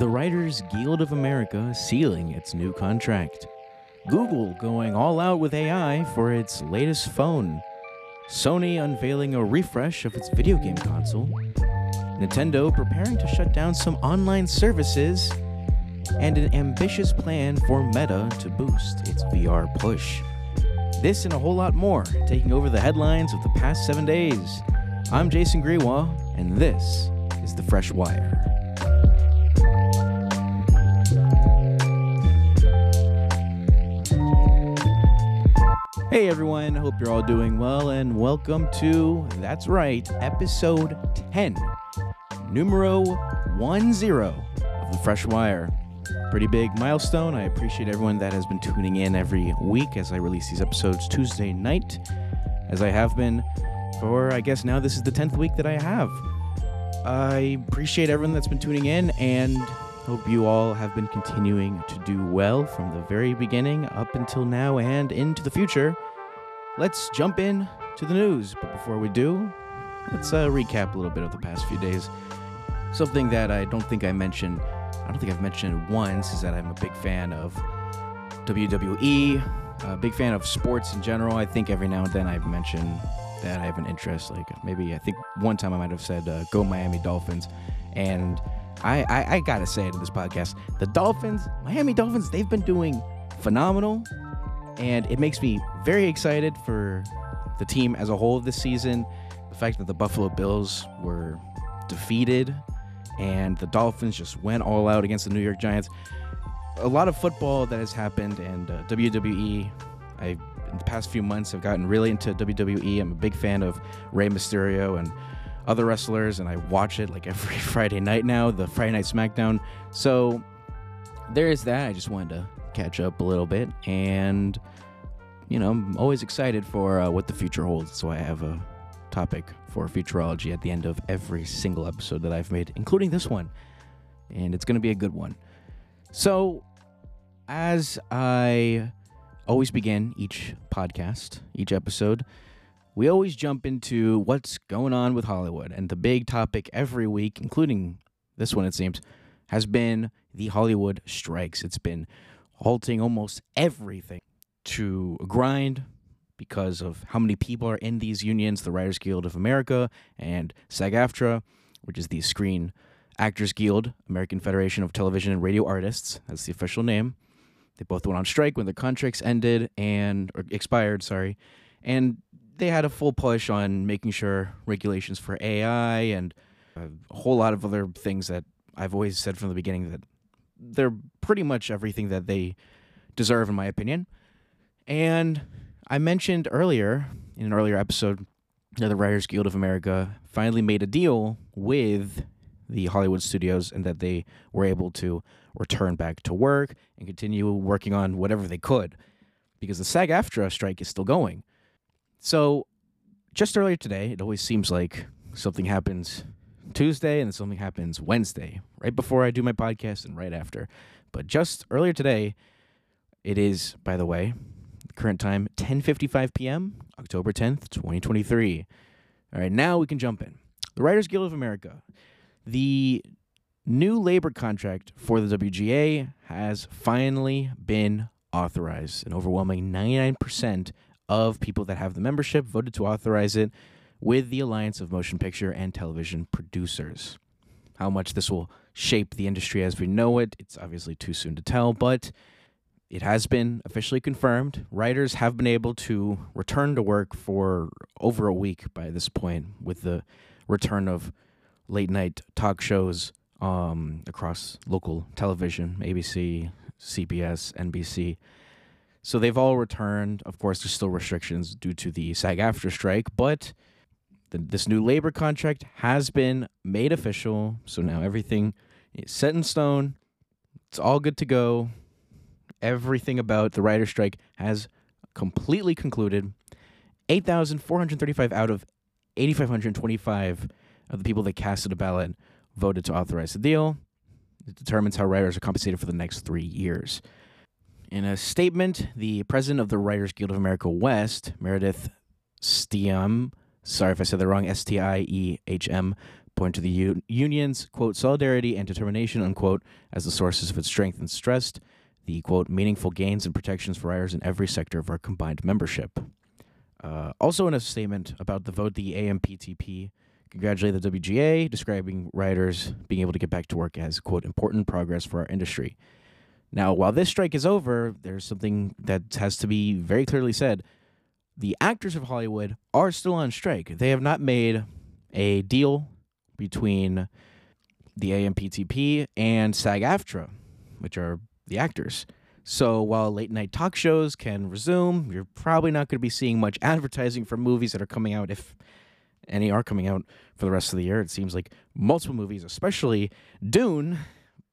The Writers Guild of America sealing its new contract. Google going all out with AI for its latest phone. Sony unveiling a refresh of its video game console. Nintendo preparing to shut down some online services. And an ambitious plan for Meta to boost its VR push. This and a whole lot more taking over the headlines of the past seven days. I'm Jason Greewa, and this is The Fresh Wire. Hey everyone, hope you're all doing well, and welcome to, that's right, episode 10, numero 10 of The Fresh Wire. Pretty big milestone. I appreciate everyone that has been tuning in every week as I release these episodes Tuesday night, as I have been for, I guess now this is the 10th week that I have. I appreciate everyone that's been tuning in and hope you all have been continuing to do well from the very beginning up until now and into the future. Let's jump in to the news. But before we do, let's uh, recap a little bit of the past few days. Something that I don't think I mentioned, I don't think I've mentioned once, is that I'm a big fan of WWE, a big fan of sports in general. I think every now and then I've mentioned that I have an interest. Like maybe I think one time I might have said, uh, "Go Miami Dolphins," and I, I I gotta say it in this podcast, the Dolphins, Miami Dolphins, they've been doing phenomenal, and it makes me very excited for the team as a whole this season. The fact that the Buffalo Bills were defeated and the Dolphins just went all out against the New York Giants. A lot of football that has happened, and uh, WWE. I in the past few months have gotten really into WWE. I'm a big fan of Rey Mysterio and other wrestlers, and I watch it like every Friday night now, the Friday Night SmackDown. So there is that. I just wanted to catch up a little bit, and you know, I'm always excited for uh, what the future holds. So I have a topic for futurology at the end of every single episode that I've made, including this one, and it's going to be a good one. So, as I always begin each podcast, each episode, we always jump into what's going on with Hollywood. And the big topic every week, including this one, it seems, has been the Hollywood strikes. It's been halting almost everything to grind because of how many people are in these unions the Writers Guild of America and SAG AFTRA, which is the Screen Actors Guild, American Federation of Television and Radio Artists. That's the official name. They both went on strike when their contracts ended and expired, sorry. And they had a full push on making sure regulations for AI and a whole lot of other things that I've always said from the beginning that they're pretty much everything that they deserve, in my opinion. And I mentioned earlier in an earlier episode that the Writers Guild of America finally made a deal with the Hollywood studios and that they were able to return back to work and continue working on whatever they could because the SAG AFTRA strike is still going. So, just earlier today, it always seems like something happens Tuesday and something happens Wednesday, right before I do my podcast and right after. But just earlier today, it is, by the way, current time 10:55 p.m., October 10th, 2023. All right, now we can jump in. The Writers Guild of America. The new labor contract for the WGA has finally been authorized. An overwhelming 99% of people that have the membership voted to authorize it with the Alliance of Motion Picture and Television Producers. How much this will shape the industry as we know it, it's obviously too soon to tell, but it has been officially confirmed. Writers have been able to return to work for over a week by this point with the return of late night talk shows um, across local television, ABC, CBS, NBC. So they've all returned. Of course, there's still restrictions due to the SAG AFTRA strike, but the, this new labor contract has been made official. So now everything is set in stone. It's all good to go. Everything about the writer strike has completely concluded. 8,435 out of 8,525 of the people that casted a ballot voted to authorize the deal. It determines how writers are compensated for the next three years. In a statement, the president of the Writers Guild of America West, Meredith Stiehm, sorry if I said the wrong, S T I E H M, point to the union's quote solidarity and determination unquote as the sources of its strength and stressed the quote meaningful gains and protections for riders in every sector of our combined membership. Uh, also, in a statement about the vote, the AMPTP congratulated the WGA, describing riders being able to get back to work as quote important progress for our industry. Now, while this strike is over, there's something that has to be very clearly said. The actors of Hollywood are still on strike. They have not made a deal between the AMPTP and SAG AFTRA, which are the actors. So while late night talk shows can resume, you're probably not going to be seeing much advertising for movies that are coming out, if any are coming out for the rest of the year. It seems like multiple movies, especially Dune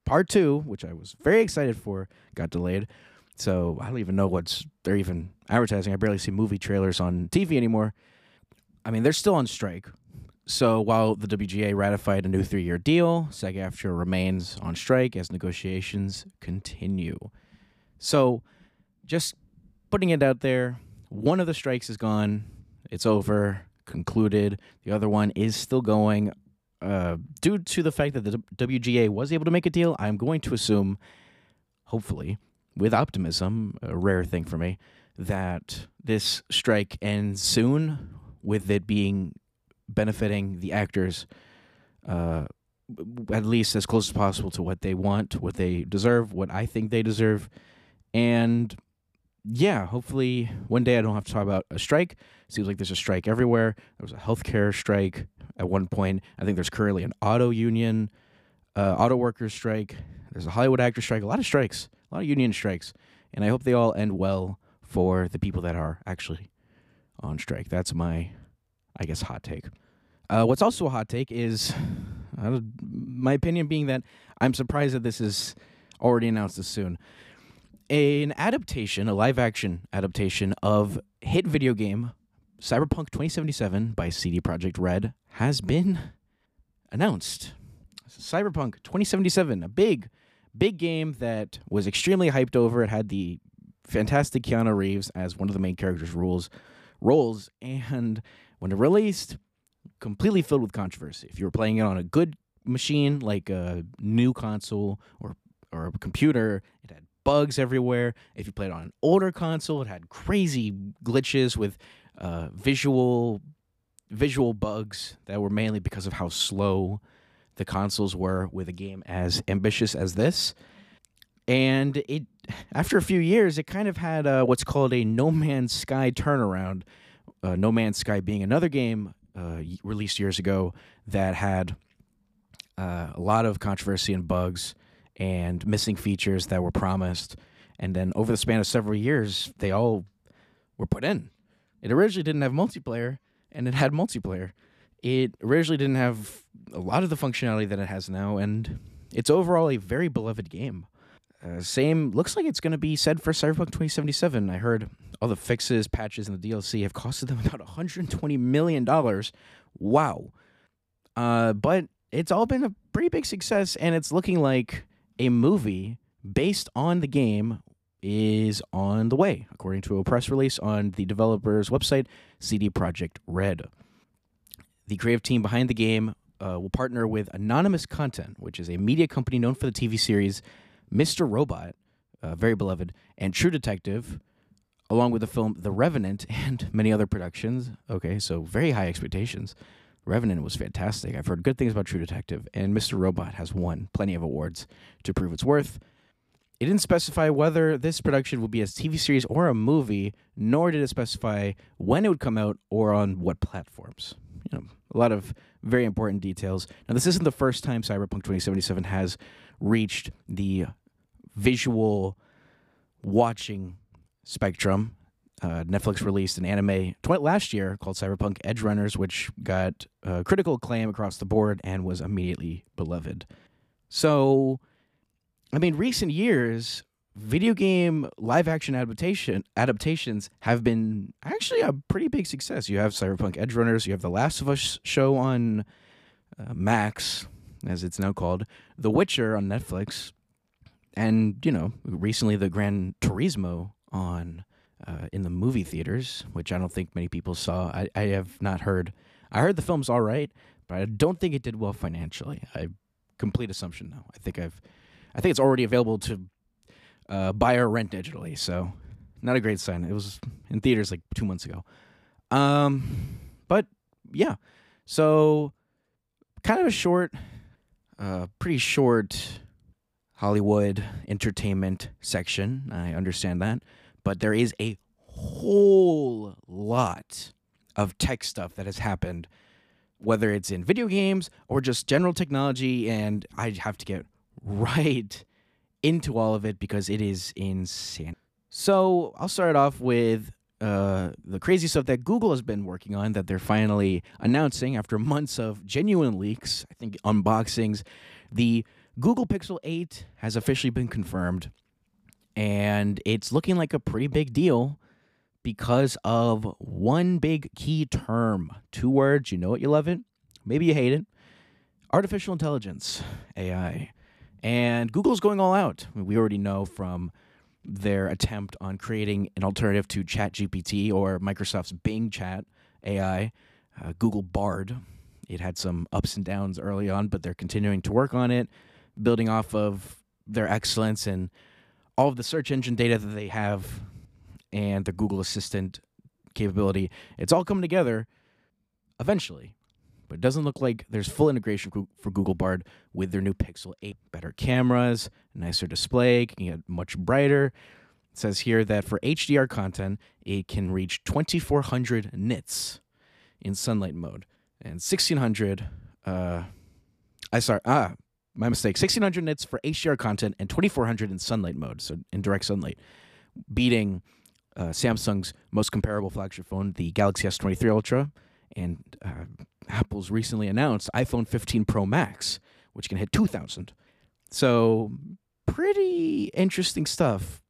Part 2, which I was very excited for, got delayed. So I don't even know what's they're even advertising. I barely see movie trailers on TV anymore. I mean, they're still on strike. So while the WGA ratified a new three year deal, SAG AFTRA remains on strike as negotiations continue. So just putting it out there, one of the strikes is gone. It's over, concluded. The other one is still going. Uh, due to the fact that the WGA was able to make a deal, I'm going to assume, hopefully, with optimism, a rare thing for me, that this strike ends soon, with it being benefiting the actors uh, at least as close as possible to what they want, what they deserve, what I think they deserve. And yeah, hopefully one day I don't have to talk about a strike. Seems like there's a strike everywhere. There was a healthcare strike at one point. I think there's currently an auto union, uh, auto workers strike. There's a Hollywood actor strike. A lot of strikes, a lot of union strikes, and I hope they all end well for the people that are actually on strike. That's my, I guess, hot take. Uh, what's also a hot take is, uh, my opinion being that I'm surprised that this is already announced this soon. An adaptation, a live action adaptation of hit video game Cyberpunk 2077 by CD Projekt Red has been announced. Cyberpunk 2077, a big, big game that was extremely hyped over. It had the fantastic Keanu Reeves as one of the main characters' roles, roles, and when it released, completely filled with controversy. If you were playing it on a good machine, like a new console or or a computer, it had bugs everywhere. If you played on an older console, it had crazy glitches with uh, visual visual bugs that were mainly because of how slow the consoles were with a game as ambitious as this. And it, after a few years, it kind of had uh, what's called a No Man's Sky turnaround. Uh, no Man's Sky being another game uh, released years ago that had uh, a lot of controversy and bugs and missing features that were promised. And then over the span of several years, they all were put in. It originally didn't have multiplayer, and it had multiplayer. It originally didn't have a lot of the functionality that it has now, and it's overall a very beloved game. Uh, same looks like it's going to be said for Cyberpunk 2077. I heard all the fixes, patches, and the DLC have costed them about 120 million dollars. Wow. Uh, but it's all been a pretty big success, and it's looking like a movie based on the game is on the way, according to a press release on the developer's website, CD Projekt Red. The creative team behind the game uh, will partner with Anonymous Content, which is a media company known for the TV series Mr. Robot, uh, very beloved, and True Detective, along with the film The Revenant and many other productions. Okay, so very high expectations. Revenant was fantastic. I've heard good things about True Detective, and Mr. Robot has won plenty of awards to prove its worth. It didn't specify whether this production would be a TV series or a movie, nor did it specify when it would come out or on what platforms. You know, a lot of very important details. Now, this isn't the first time Cyberpunk 2077 has reached the visual watching spectrum. Uh, Netflix released an anime tw- last year called Cyberpunk Edgerunners, which got uh, critical acclaim across the board and was immediately beloved. So, I mean, recent years, video game live action adaptation adaptations have been actually a pretty big success. You have Cyberpunk Edgerunners, you have The Last of Us show on uh, Max, as it's now called, The Witcher on Netflix, and you know, recently the Gran Turismo on uh, in the movie theaters, which I don't think many people saw. I, I have not heard. I heard the film's all right, but I don't think it did well financially. I complete assumption though. I think I've, I think it's already available to uh, buy or rent digitally. So not a great sign. It was in theaters like two months ago. Um, but yeah, so kind of a short, uh, pretty short Hollywood entertainment section. I understand that, but there is a whole lot of tech stuff that has happened, whether it's in video games or just general technology, and I have to get right into all of it because it is insane. So I'll start off with uh, the crazy stuff that Google has been working on that they're finally announcing after months of genuine leaks, I think unboxings. The Google Pixel 8 has officially been confirmed, and it's looking like a pretty big deal because of one big key term. Two words, you know it, you love it, maybe you hate it. Artificial intelligence, AI. And Google's going all out. We already know from their attempt on creating an alternative to ChatGPT or Microsoft's Bing Chat AI, uh, Google Bard. It had some ups and downs early on, but they're continuing to work on it, building off of their excellence and all of the search engine data that they have and the Google Assistant capability. It's all coming together eventually, but it doesn't look like there's full integration for Google Bard with their new Pixel 8. Better cameras, nicer display, can get much brighter. It says here that for HDR content, it can reach 2400 nits in sunlight mode and 1600 uh I sorry, ah, my mistake. 1600 nits for HDR content and 2400 in sunlight mode, so in direct sunlight, beating uh, Samsung's most comparable flagship phone, the Galaxy S23 Ultra, and uh, Apple's recently announced iPhone 15 Pro Max, which can hit 2000. So, pretty interesting stuff.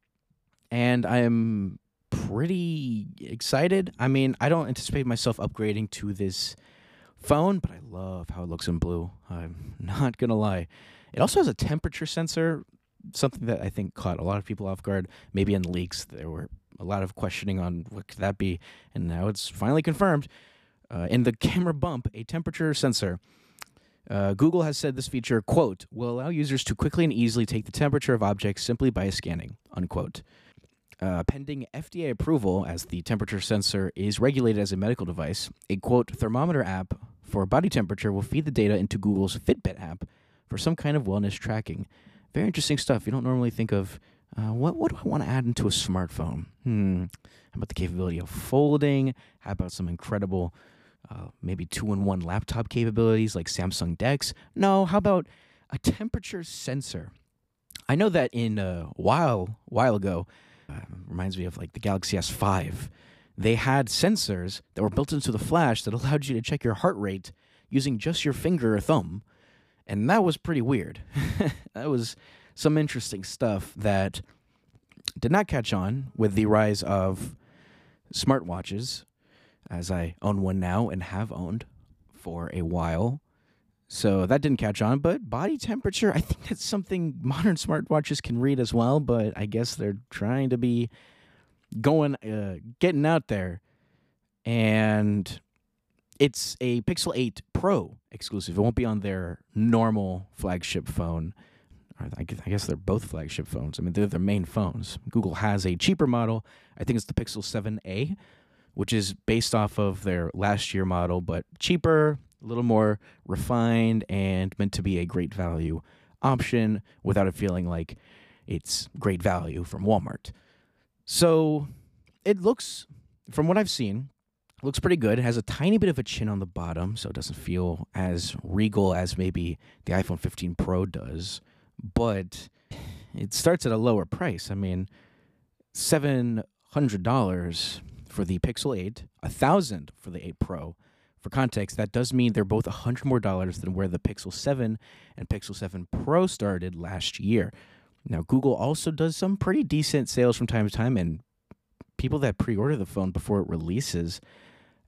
And I'm pretty excited. I mean, I don't anticipate myself upgrading to this phone, but I love how it looks in blue. I'm not going to lie. It also has a temperature sensor, something that I think caught a lot of people off guard. Maybe in leaks, there were a lot of questioning on what could that be, and now it's finally confirmed. Uh, in the camera bump, a temperature sensor. Uh, Google has said this feature, quote, will allow users to quickly and easily take the temperature of objects simply by scanning, unquote. Uh, pending FDA approval, as the temperature sensor is regulated as a medical device, a quote thermometer app for body temperature will feed the data into Google's Fitbit app for some kind of wellness tracking. Very interesting stuff. You don't normally think of uh, what what do I want to add into a smartphone? Hmm. How about the capability of folding? How about some incredible, uh, maybe two-in-one laptop capabilities like Samsung DeX? No. How about a temperature sensor? I know that in a while while ago, uh, reminds me of like the Galaxy S5. They had sensors that were built into the flash that allowed you to check your heart rate using just your finger or thumb, and that was pretty weird. that was some interesting stuff that did not catch on with the rise of smartwatches, as I own one now and have owned for a while. So that didn't catch on, but body temperature, I think that's something modern smartwatches can read as well, but I guess they're trying to be going, uh, getting out there. And it's a Pixel 8 Pro exclusive. It won't be on their normal flagship phone. I guess they're both flagship phones. I mean, they're their main phones. Google has a cheaper model. I think it's the Pixel 7a, which is based off of their last year model, but cheaper, a little more refined, and meant to be a great value option without it feeling like it's great value from Walmart. So it looks, from what I've seen, looks pretty good. It has a tiny bit of a chin on the bottom, so it doesn't feel as regal as maybe the iPhone 15 Pro does but it starts at a lower price. I mean, seven hundred dollars for the Pixel 8, a thousand for the 8 Pro. For context, that does mean they're both a hundred more dollars than where the Pixel 7 and Pixel 7 Pro started last year. Now, Google also does some pretty decent sales from time to time, and people that pre-order the phone before it releases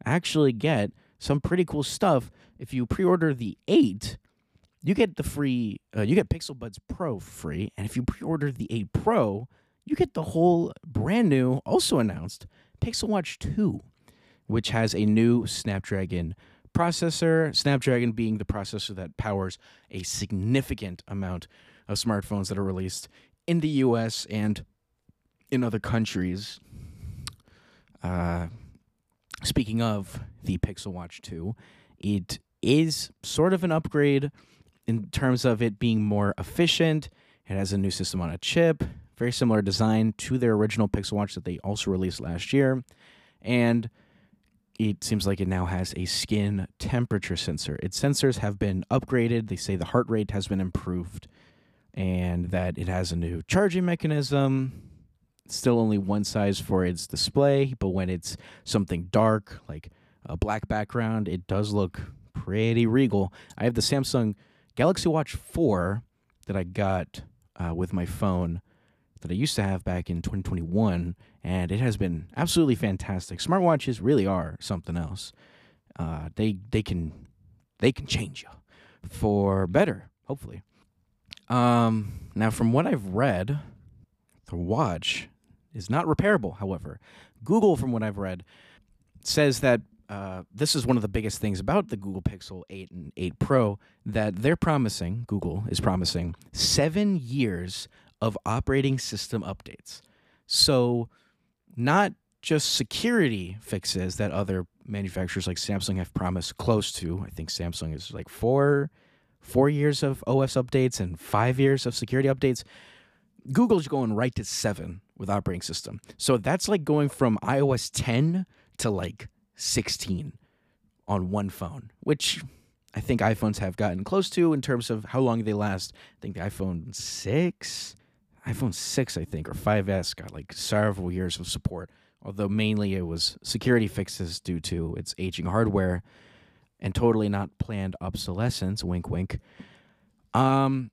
actually get some pretty cool stuff. If you pre-order the 8, you get the free, uh, you get Pixel Buds Pro free, and if you pre-order the 8 Pro, you get the whole brand new, also announced Pixel Watch 2, which has a new Snapdragon processor, Snapdragon being the processor that powers a significant amount of smartphones that are released in the US and in other countries. Uh, speaking of the Pixel Watch 2, it is sort of an upgrade in terms of it being more efficient. It has a new system on a chip, very similar design to their original Pixel Watch that they also released last year. And it seems like it now has a skin temperature sensor. Its sensors have been upgraded. They say the heart rate has been improved and that it has a new charging mechanism. Still only one size for its display, but when it's something dark, like a black background, it does look pretty regal. I have the Samsung Galaxy Watch 4 that I got uh, with my phone that I used to have back in 2021, and it has been absolutely fantastic. Smartwatches really are something else. Uh, they they can they can change you for better, hopefully. Um, now, from what I've read, the watch is not repairable. However, Google, from what I've read, says that uh, this is one of the biggest things about the Google Pixel 8 and 8 Pro that they're promising, Google is promising, seven years of operating system updates. So, not just security fixes that other manufacturers like Samsung have promised close to. I think Samsung is like four, four years of OS updates and five years of security updates. Google's going right to seven with operating system. So that's like going from iOS 10 to like 16 on one phone, which I think iPhones have gotten close to in terms of how long they last. I think the iPhone 6, iPhone 6, I think, or 5S got like several years of support, although mainly it was security fixes due to its aging hardware and totally not planned obsolescence, wink wink. Um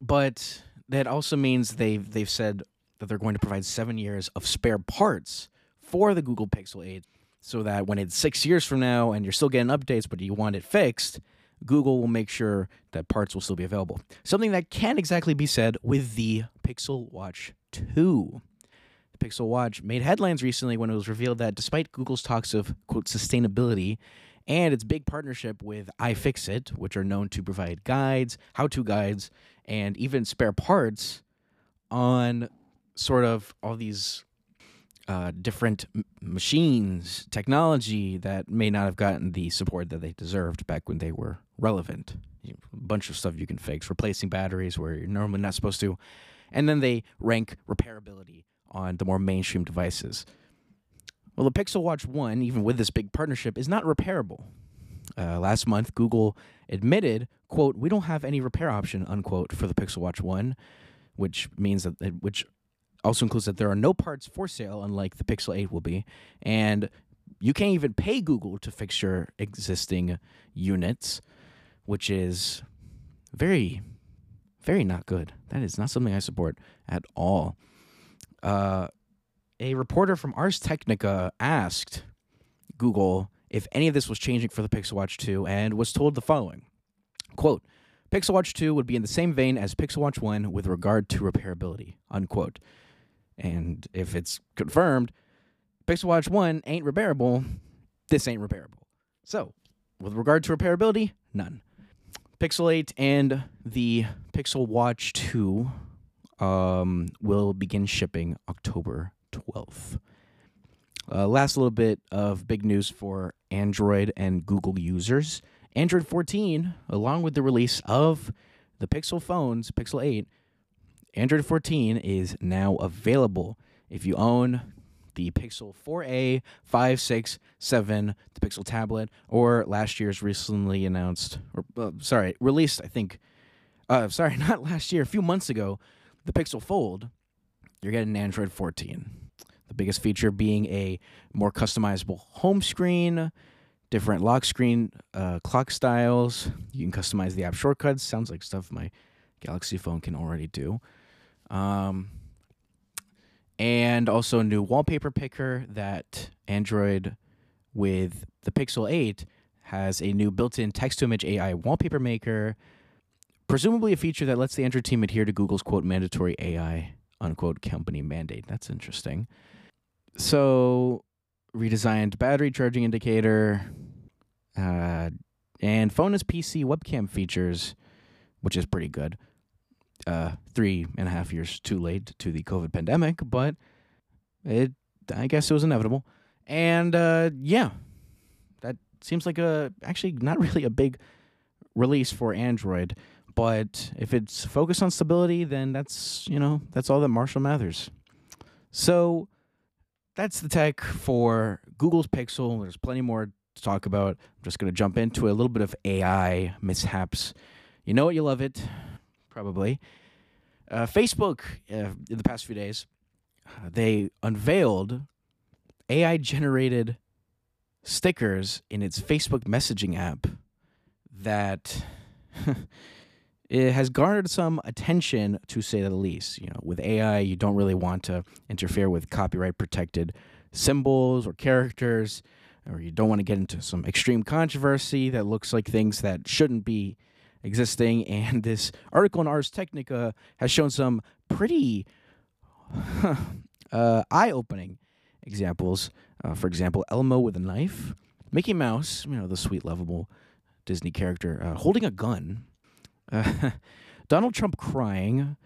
but that also means they've they've said that they're going to provide 7 years of spare parts for the Google Pixel 8 so that when it's six years from now and you're still getting updates, but you want it fixed, Google will make sure that parts will still be available. Something that can't exactly be said with the Pixel Watch 2. The Pixel Watch made headlines recently when it was revealed that despite Google's talks of, quote, sustainability and its big partnership with iFixit, which are known to provide guides, how to guides, and even spare parts on sort of all these uh, different m- machines, technology that may not have gotten the support that they deserved back when they were relevant. A bunch of stuff you can fix, replacing batteries where you're normally not supposed to. And then they rank repairability on the more mainstream devices. Well, the Pixel Watch 1, even with this big partnership, is not repairable. Uh, last month, Google admitted, quote, we don't have any repair option, unquote, for the Pixel Watch 1, which means that, which also includes that there are no parts for sale, unlike the Pixel 8 will be, and you can't even pay Google to fix your existing units, which is very, very not good. That is not something I support at all. Uh, a reporter from Ars Technica asked Google if any of this was changing for the Pixel Watch 2 and was told the following quote Pixel Watch 2 would be in the same vein as Pixel Watch 1 with regard to repairability unquote and if it's confirmed, Pixel Watch 1 ain't repairable, this ain't repairable. So, with regard to repairability, none. Pixel 8 and the Pixel Watch 2 um, will begin shipping October 12th. Uh, last little bit of big news for Android and Google users. Android 14, along with the release of the Pixel phones, Pixel 8, Android 14 is now available. If you own the Pixel 4a, 5, 6, 7, the Pixel tablet, or last year's recently announced, or uh, sorry, released, I think, uh, sorry, not last year, a few months ago, the Pixel Fold, you're getting Android 14. The biggest feature being a more customizable home screen, different lock screen uh, clock styles. You can customize the app shortcuts. Sounds like stuff my Galaxy phone can already do. Um, and also a new wallpaper picker that Android with the Pixel 8 has a new built-in text-to-image AI wallpaper maker, presumably a feature that lets the Android team adhere to Google's quote mandatory AI unquote company mandate. That's interesting. So redesigned battery charging indicator. uh, and phone as PC webcam features, which is pretty good. Uh, three and a half years too late to the COVID pandemic, but it I guess it was inevitable. And uh, yeah, that seems like a actually not really a big release for Android, but if it's focused on stability, then that's you know that's all that Marshall matters. So that's the tech for Google's Pixel. There's plenty more to talk about. I'm just going to jump into a little bit of AI mishaps. You know what? You love it, probably. Uh, Facebook, uh, in the past few days, they unveiled AI generated stickers in its Facebook messaging app that it has garnered some attention to say the least. You know, with AI, you don't really want to interfere with copyright protected symbols or characters, or you don't want to get into some extreme controversy that looks like things that shouldn't be existing. And this article in Ars Technica has shown some pretty uh, eye opening examples. Uh, for example, Elmo with a knife, Mickey Mouse, you know, the sweet, lovable Disney character, uh, holding a gun, uh, Donald Trump crying,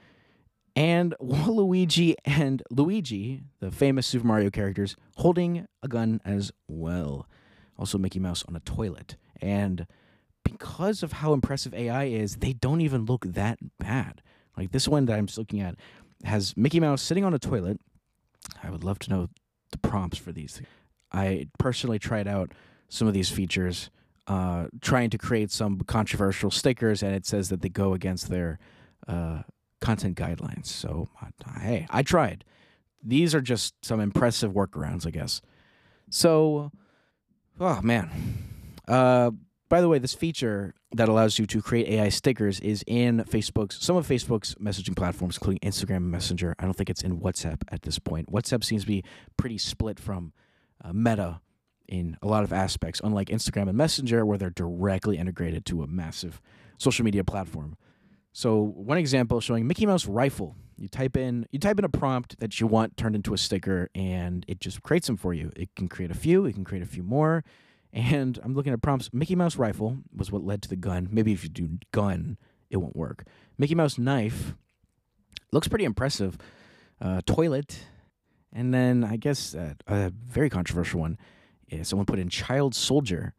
and Waluigi and Luigi, the famous Super Mario characters, holding a gun as well. Also, Mickey Mouse on a toilet. And because of how impressive AI is, they don't even look that bad. Like this one that I'm looking at has Mickey Mouse sitting on a toilet. I would love to know the prompts for these. I personally tried out some of these features, uh, trying to create some controversial stickers, and it says that they go against their uh, content guidelines. So, hey, I tried. These are just some impressive workarounds, I guess. So, oh man. Uh, by the way, this feature that allows you to create AI stickers is in Facebook's some of Facebook's messaging platforms, including Instagram and Messenger. I don't think it's in WhatsApp at this point. WhatsApp seems to be pretty split from uh, Meta in a lot of aspects, unlike Instagram and Messenger, where they're directly integrated to a massive social media platform. So one example showing Mickey Mouse rifle. You type in you type in a prompt that you want turned into a sticker, and it just creates them for you. It can create a few. It can create a few more. And I'm looking at prompts. Mickey Mouse rifle was what led to the gun. Maybe if you do gun, it won't work. Mickey Mouse knife looks pretty impressive. Uh, toilet, and then I guess uh, a very controversial one. Is someone put in child soldier,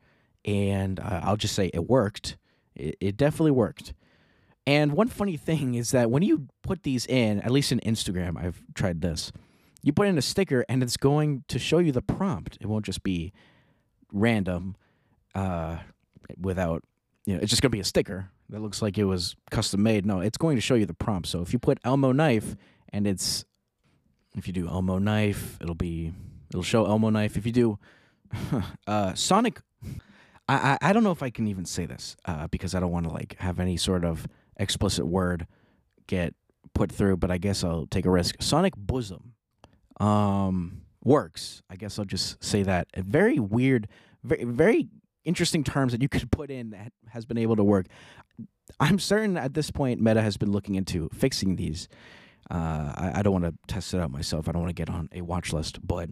and uh, I'll just say it worked. It, it definitely worked. And one funny thing is that when you put these in, at least in Instagram, I've tried this. You put in a sticker, and it's going to show you the prompt. It won't just be random uh, without you know it's just going to be a sticker that looks like it was custom made. No it's going to show you the prompt. So if you put elmo knife and it's if you do elmo knife it'll be it'll show elmo knife. If you do uh, sonic I, I, I don't know if i can even say this uh, because i don't want to like have any sort of explicit word get put through but i guess i'll take a risk. Sonic bosom. Um works. I guess I'll just say that. A very weird, very very interesting terms that you could put in that has been able to work. I'm certain at this point Meta has been looking into fixing these. Uh, I, I, don't want to test it out myself. I don't want to get on a watch list, but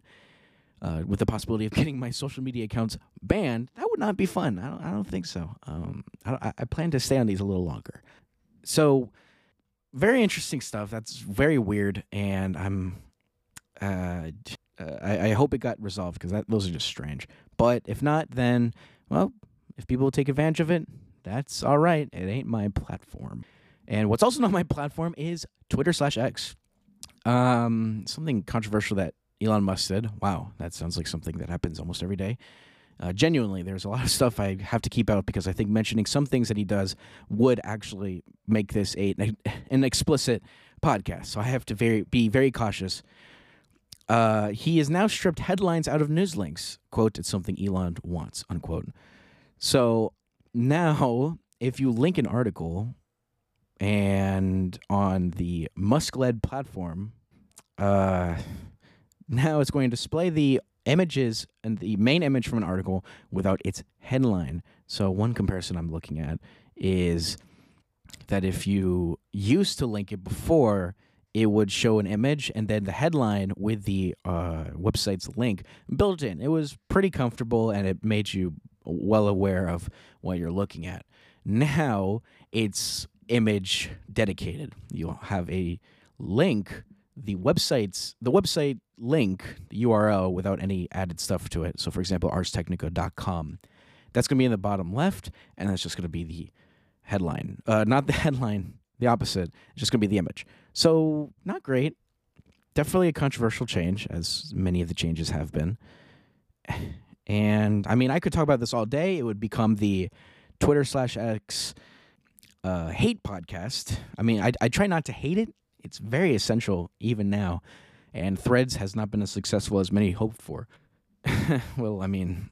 uh, with the possibility of getting my social media accounts banned, that would not be fun. I don't, I don't think so. Um, I, I plan to stay on these a little longer. So, very interesting stuff. That's very weird, and I'm uh, uh, I, I, hope it got resolved because those are just strange. But if not, then well, if people take advantage of it, that's all right. It ain't my platform. And what's also not my platform is Twitter slash X. Um, something controversial that Elon Musk said. Wow, that sounds like something that happens almost every day. Uh, genuinely, there's a lot of stuff I have to keep out because I think mentioning some things that he does would actually make this a an explicit podcast. So I have to very be very cautious uh, he has now stripped headlines out of news links. Quote, it's something Elon wants, unquote. So now, if you link an article and on the Musk led platform, uh, now it's going to display the images and the main image from an article without its headline. So, one comparison I'm looking at is that if you used to link it before, it would show an image and then the headline with the uh, website's link built in. It was pretty comfortable and it made you well aware of what you're looking at. Now it's image dedicated. You'll have a link, the website's the website link, the URL without any added stuff to it. So for example, arstechnica.com. That's going to be in the bottom left and that's just going to be the headline. Uh, not the headline, the opposite. It's just going to be the image. So not great. Definitely a controversial change as many of the changes have been. And I mean, I could talk about this all day. It would become the Twitter slash X uh, hate podcast. I mean, I, I try not to hate it. It's very essential even now. And Threads has not been as successful as many hoped for. well, I mean,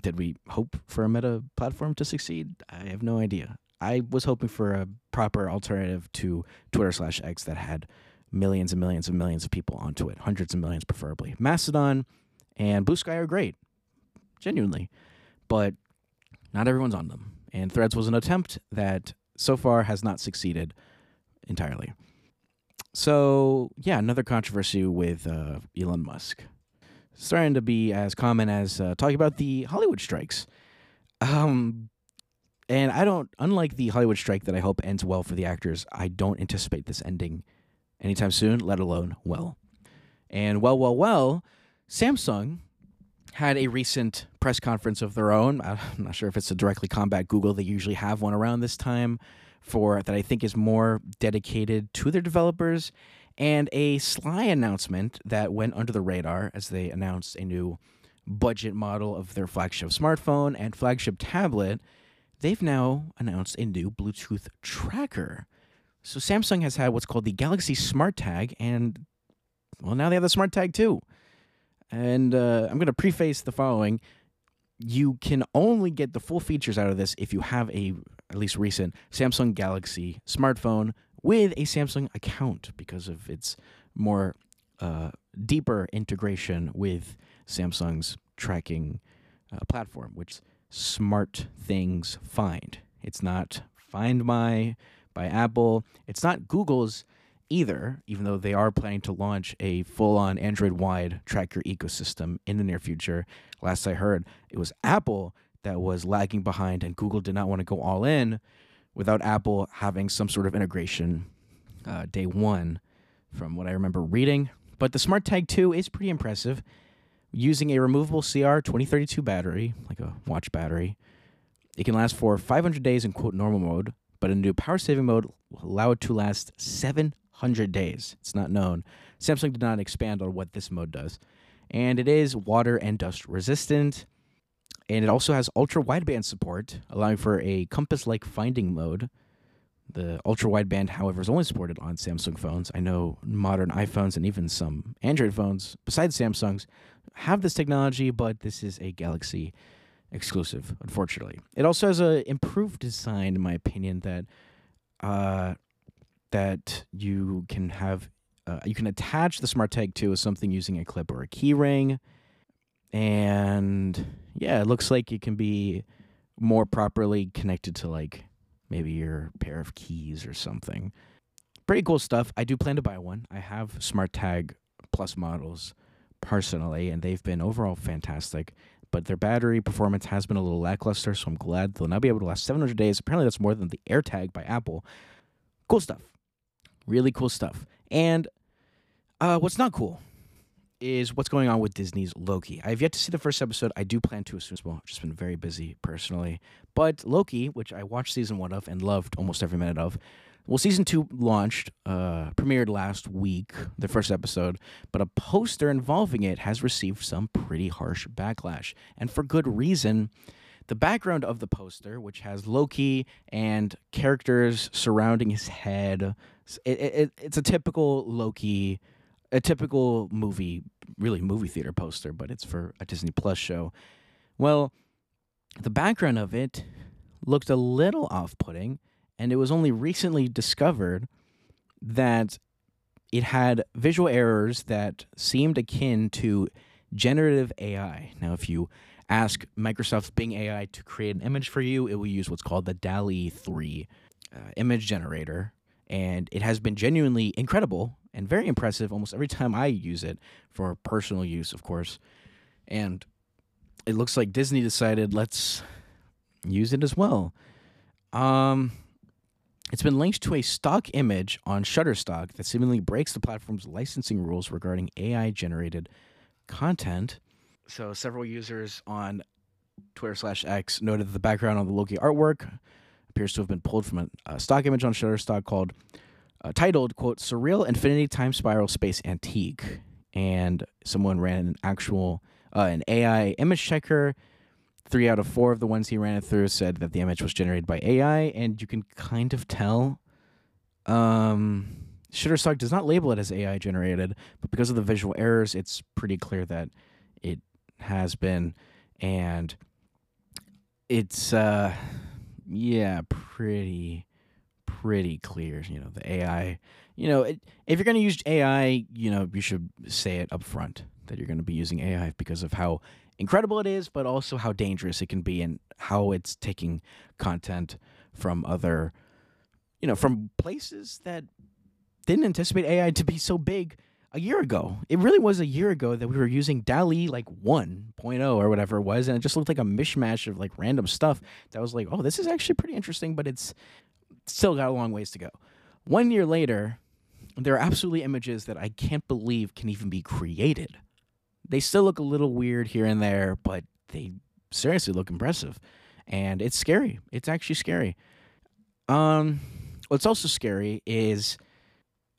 did we hope for a meta platform to succeed? I have no idea. I was hoping for a proper alternative to Twitter slash X that had millions and millions and millions of people onto it, hundreds of millions preferably. Mastodon and Bluesky are great, genuinely, but not everyone's on them. And Threads was an attempt that so far has not succeeded entirely. So, yeah, another controversy with uh, Elon Musk. Starting to be as common as uh, talking about the Hollywood strikes. Um, and I don't, unlike the Hollywood strike that I hope ends well for the actors, I don't anticipate this ending anytime soon, let alone well. And well, well, well, Samsung had a recent press conference of their own. I'm not sure if it's to directly combat Google. They usually have one around this time for that I think is more dedicated to their developers and a sly announcement that went under the radar as they announced a new budget model of their flagship smartphone and flagship tablet. They've now announced a new Bluetooth tracker. So Samsung has had what's called the Galaxy SmartTag and well now they have the SmartTag 2. And uh, I'm going to preface the following. You can only get the full features out of this if you have a, at least recent, Samsung Galaxy smartphone with a Samsung account because of its more uh, deeper integration with Samsung's tracking uh, platform, which Smart Things Find. It's not Find My by Apple. It's not Google's either, even though they are planning to launch a full on Android wide tracker ecosystem in the near future. Last I heard, it was Apple that was lagging behind, and Google did not want to go all in without Apple having some sort of integration uh, day one, from what I remember reading. But the SmartTag 2 is pretty impressive. Using a removable CR2032 battery, like a watch battery, it can last for 500 days in quote normal mode, but in new power saving mode allow it to last 700 days. It's not known. Samsung did not expand on what this mode does. And it is water and dust resistant. And it also has ultra wideband support, allowing for a compass like finding mode. The ultra wideband, however, is only supported on Samsung phones. I know modern iPhones and even some Android phones, besides Samsung's, have this technology, but this is a Galaxy exclusive, unfortunately. It also has an improved design, in my opinion, that uh, that you can have uh, you can attach the smart tag to something using a clip or a key ring, and yeah, it looks like it can be more properly connected to like maybe your pair of keys or something. Pretty cool stuff. I do plan to buy one. I have smart tag plus models personally, and they've been overall fantastic but their battery performance has been a little lackluster, so I'm glad they'll now be able to last 700 days. Apparently, that's more than the AirTag by Apple. Cool stuff. Really cool stuff. And uh, what's not cool is what's going on with Disney's Loki. I have yet to see the first episode. I do plan to as soon as well. I've just been very busy personally. But Loki, which I watched season one of and loved almost every minute of, well, season two launched, uh, premiered last week, the first episode, but a poster involving it has received some pretty harsh backlash, and for good reason. The background of the poster, which has Loki and characters surrounding his head, it, it, it's a typical Loki, a typical movie, really movie theater poster, but it's for a Disney Plus show. Well, the background of it looked a little off putting and it was only recently discovered that it had visual errors that seemed akin to generative AI. Now, if you ask Microsoft's Bing AI to create an image for you, it will use what's called the DALL-E 3 uh, image generator. And it has been genuinely incredible and very impressive almost every time I use it for personal use, of course. And it looks like Disney decided let's use it as well. Um, it's been linked to a stock image on Shutterstock that seemingly breaks the platform's licensing rules regarding AI generated content. So, several users on Twitter slash X noted that the background on the Loki artwork appears to have been pulled from a, a stock image on Shutterstock called, uh, titled, quote, Surreal Infinity Time Spiral Space Antique. And someone ran an actual, uh, an AI image checker three out of four of the ones he ran it through said that the image was generated by AI, and you can kind of tell. Um, Shutterstock does not label it as AI generated, but because of the visual errors, it's pretty clear that it has been, and it's uh, yeah, pretty, pretty clear. You know, the AI. You know, it, if you're going to use AI, you know, you should say it up front that you're going to be using AI because of how incredible it is, but also how dangerous it can be and how it's taking content from other, you know, from places that didn't anticipate AI to be so big a year ago. It really was a year ago that we were using DALL-E like 1.0 or whatever it was, and it just looked like a mishmash of like random stuff that was like, oh, this is actually pretty interesting, but it's still got a long ways to go. One year later, there are absolutely images that I can't believe can even be created they still look a little weird here and there, but they seriously look impressive. And it's scary. It's actually scary. Um, what's also scary is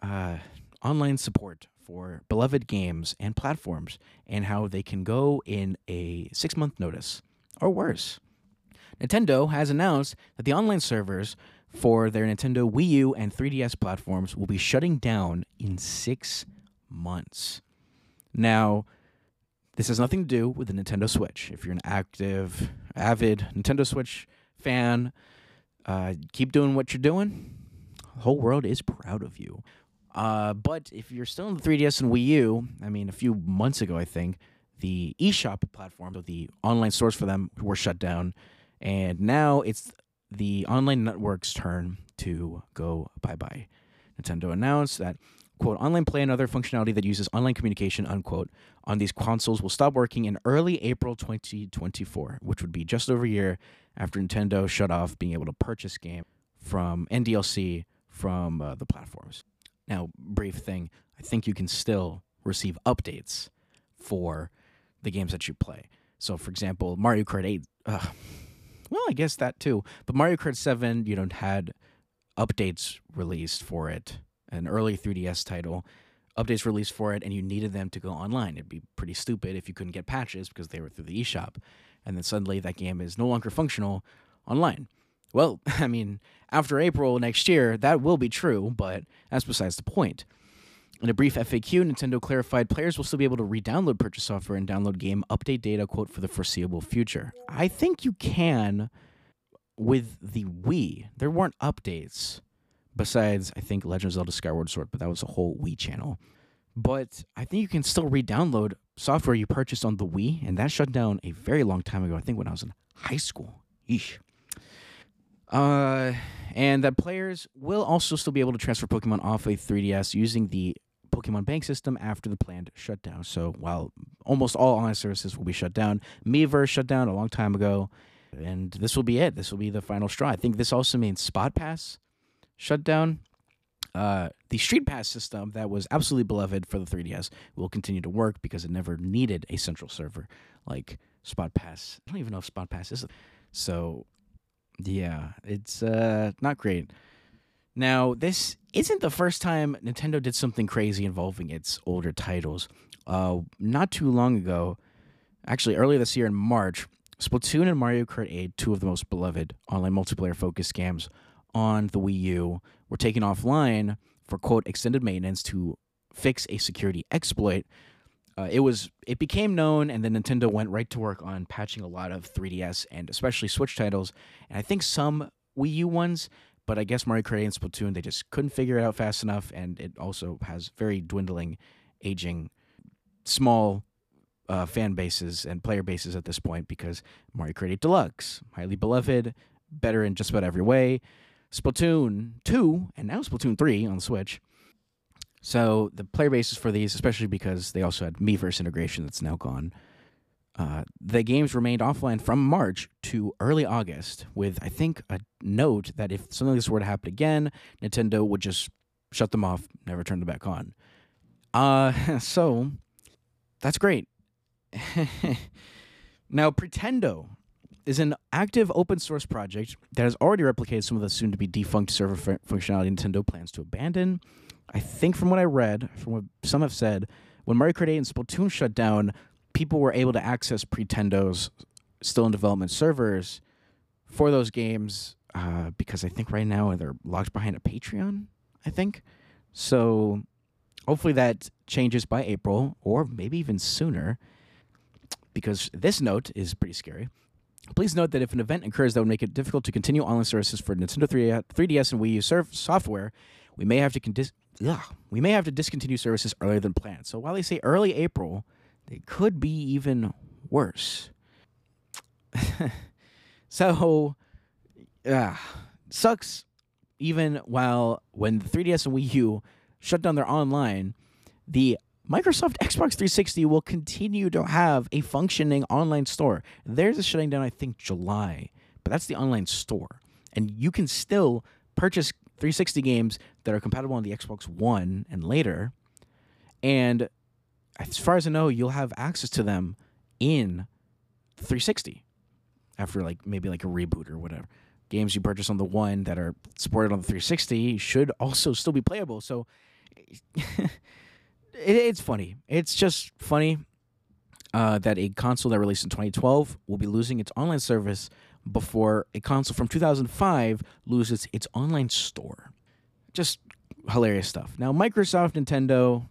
uh, online support for beloved games and platforms and how they can go in a six month notice or worse. Nintendo has announced that the online servers for their Nintendo Wii U and 3DS platforms will be shutting down in six months. Now, this has nothing to do with the Nintendo Switch. If you're an active, avid Nintendo Switch fan, uh, keep doing what you're doing. The whole world is proud of you. Uh, but if you're still in the 3DS and Wii U, I mean, a few months ago, I think, the eShop platform, the online stores for them were shut down. And now it's the online network's turn to go bye bye. Nintendo announced that quote, online play and other functionality that uses online communication, unquote, on these consoles will stop working in early April 2024, which would be just over a year after Nintendo shut off being able to purchase game from NDLC from uh, the platforms. Now, brief thing, I think you can still receive updates for the games that you play. So, for example, Mario Kart 8, uh, well, I guess that too, but Mario Kart 7, you know, had updates released for it an early 3DS title, updates released for it, and you needed them to go online. It'd be pretty stupid if you couldn't get patches because they were through the eShop. And then suddenly that game is no longer functional online. Well, I mean, after April next year, that will be true, but that's besides the point. In a brief FAQ, Nintendo clarified players will still be able to re download purchase software and download game update data, quote, for the foreseeable future. I think you can with the Wii. There weren't updates besides I think Legend of Zelda Skyward Sword, but that was a whole Wii channel. But I think you can still re-download software you purchased on the Wii, and that shut down a very long time ago. I think when I was in high school. Eesh. Uh, and that players will also still be able to transfer Pokemon off a 3DS using the Pokemon Bank system after the planned shutdown. So while almost all online services will be shut down, Miiverse shut down a long time ago, and this will be it. This will be the final straw. I think this also means Spot Pass shut down. Uh, the Street Pass system that was absolutely beloved for the 3DS will continue to work because it never needed a central server like Spot Pass. I don't even know if Spot Pass is. So, yeah, it's uh, not great. Now, this isn't the first time Nintendo did something crazy involving its older titles. Uh, not too long ago, actually earlier this year in March, Splatoon and Mario Kart 8, two of the most beloved online multiplayer focused games, on the Wii U were taken offline for quote extended maintenance to fix a security exploit. Uh, it was it became known, and then Nintendo went right to work on patching a lot of 3DS and especially Switch titles, and I think some Wii U ones. But I guess Mario Kart and Splatoon they just couldn't figure it out fast enough, and it also has very dwindling, aging, small uh, fan bases and player bases at this point because Mario Kart 8 Deluxe, highly beloved, better in just about every way. Splatoon 2 and now Splatoon 3 on the Switch. So the player bases for these, especially because they also had Miiverse integration that's now gone, Uh, the games remained offline from March to early August, with I think a note that if something like this were to happen again, Nintendo would just shut them off, never turn them back on. Uh, so that's great. now, Pretendo is an active open source project that has already replicated some of the soon to be defunct server fu- functionality Nintendo plans to abandon. I think from what I read, from what some have said, when Mario Kart 8 and Splatoon shut down, people were able to access Pretendo's still in development servers for those games uh, because I think right now they're locked behind a Patreon, I think. So hopefully that changes by April or maybe even sooner because this note is pretty scary. Please note that if an event occurs that would make it difficult to continue online services for Nintendo 3, uh, 3DS and Wii U software, we may have to ugh, we may have to discontinue services earlier than planned. So while they say early April, they could be even worse. so, yeah, sucks. Even while when the 3DS and Wii U shut down their online, the Microsoft Xbox 360 will continue to have a functioning online store. Theirs is shutting down, I think, July, but that's the online store. And you can still purchase 360 games that are compatible on the Xbox One and later. And as far as I know, you'll have access to them in 360 after like maybe like a reboot or whatever. Games you purchase on the one that are supported on the 360 should also still be playable. So it, it's funny. It's just funny uh, that a console that released in 2012 will be losing its online service before a console from 2005 loses its online store. Just hilarious stuff. Now, Microsoft, Nintendo,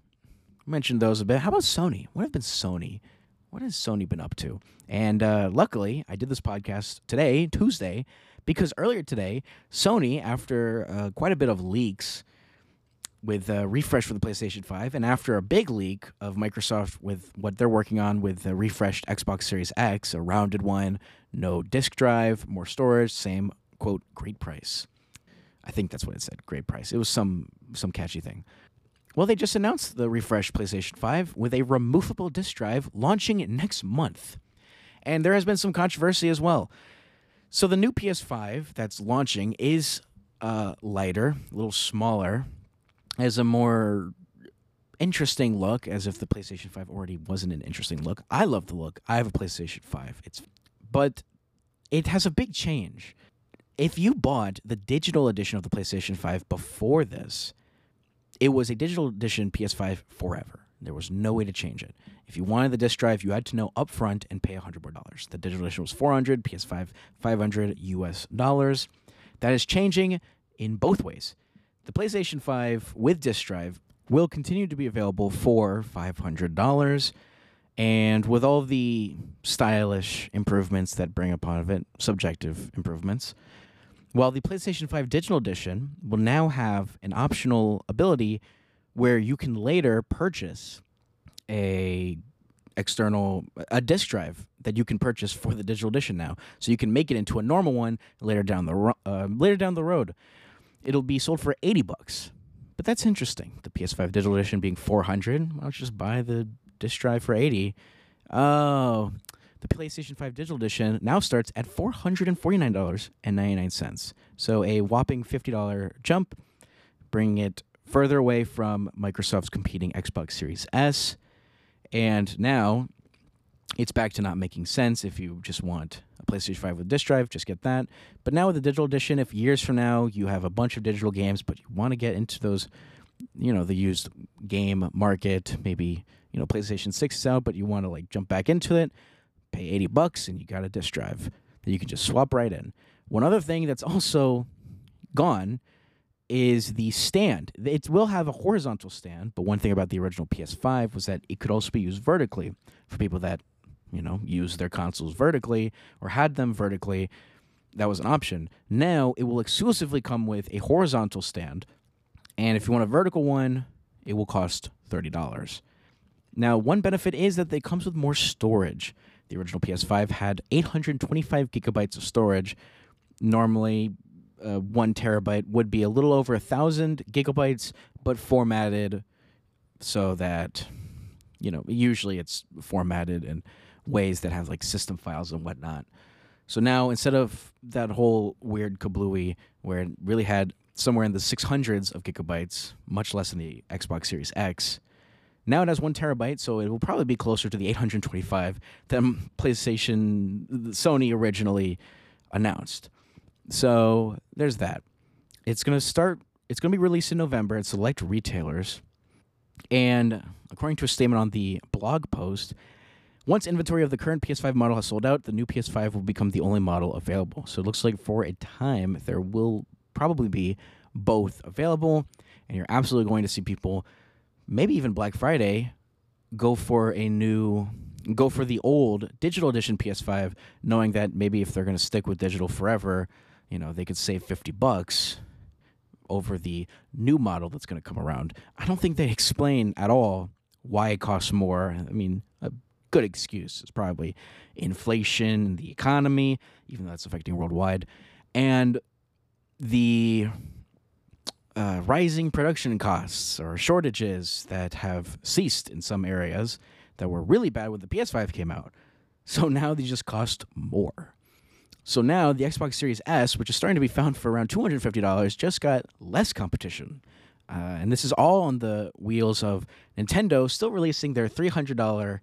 mentioned those a bit. How about Sony? What have been Sony? What has Sony been up to? And uh, luckily, I did this podcast today, Tuesday, because earlier today, Sony, after uh, quite a bit of leaks, with a refresh for the PlayStation 5, and after a big leak of Microsoft with what they're working on with the refreshed Xbox Series X, a rounded one, no disk drive, more storage, same quote, great price. I think that's what it said, great price. It was some some catchy thing. Well, they just announced the refreshed PlayStation 5 with a removable disk drive launching next month. And there has been some controversy as well. So the new PS5 that's launching is uh, lighter, a little smaller, has a more interesting look, as if the PlayStation 5 already wasn't an interesting look. I love the look. I have a PlayStation 5. It's but it has a big change. If you bought the digital edition of the PlayStation 5 before this, it was a digital edition PS5 forever. There was no way to change it. If you wanted the disc drive, you had to know upfront and pay 100 more dollars. The digital edition was 400, PS5 500 US dollars. That is changing in both ways. The PlayStation 5 with disc drive will continue to be available for $500 and with all the stylish improvements that bring upon it, subjective improvements, while the PlayStation 5 Digital Edition will now have an optional ability where you can later purchase a external a disk drive that you can purchase for the digital edition now. So you can make it into a normal one later down the ro- uh, later down the road it'll be sold for 80 bucks but that's interesting the ps5 digital edition being 400 i'll just buy the disk drive for 80 oh the PlayStation 5 Digital Edition now starts at $449.99. So a whopping $50 jump, bringing it further away from Microsoft's competing Xbox Series S. And now it's back to not making sense if you just want a PlayStation 5 with disk drive, just get that. But now with the digital edition, if years from now you have a bunch of digital games, but you want to get into those, you know, the used game market, maybe, you know, PlayStation 6 is out, but you want to like jump back into it, pay 80 bucks and you got a disk drive that you can just swap right in. One other thing that's also gone is the stand. It will have a horizontal stand, but one thing about the original PS5 was that it could also be used vertically for people that, you know, use their consoles vertically or had them vertically. That was an option. Now it will exclusively come with a horizontal stand, and if you want a vertical one, it will cost $30. Now, one benefit is that it comes with more storage. The original PS5 had 825 gigabytes of storage. Normally, uh, one terabyte would be a little over a thousand gigabytes, but formatted so that you know usually it's formatted and ways that have like system files and whatnot. So now instead of that whole weird kablooey where it really had somewhere in the 600s of gigabytes, much less in the Xbox Series X, now it has one terabyte, so it will probably be closer to the 825 that PlayStation Sony originally announced. So there's that. It's gonna start. It's gonna be released in November at select retailers, and according to a statement on the blog post, once inventory of the current PS5 model has sold out, the new PS5 will become the only model available. So it looks like for a time there will probably be both available, and you're absolutely going to see people maybe even Black Friday, go for a new go for the old digital edition PS5, knowing that maybe if they're going to stick with digital forever, you know, they could save 50 bucks over the new model that's going to come around. I don't think they explain at all why it costs more. I mean, good excuse is probably inflation, the economy, even though that's affecting worldwide, and the uh, rising production costs or shortages that have ceased in some areas that were really bad when the PS5 came out. So now they just cost more. So now the Xbox Series S, which is starting to be found for around $250, just got less competition. Uh, and this is all on the wheels of Nintendo still releasing their $300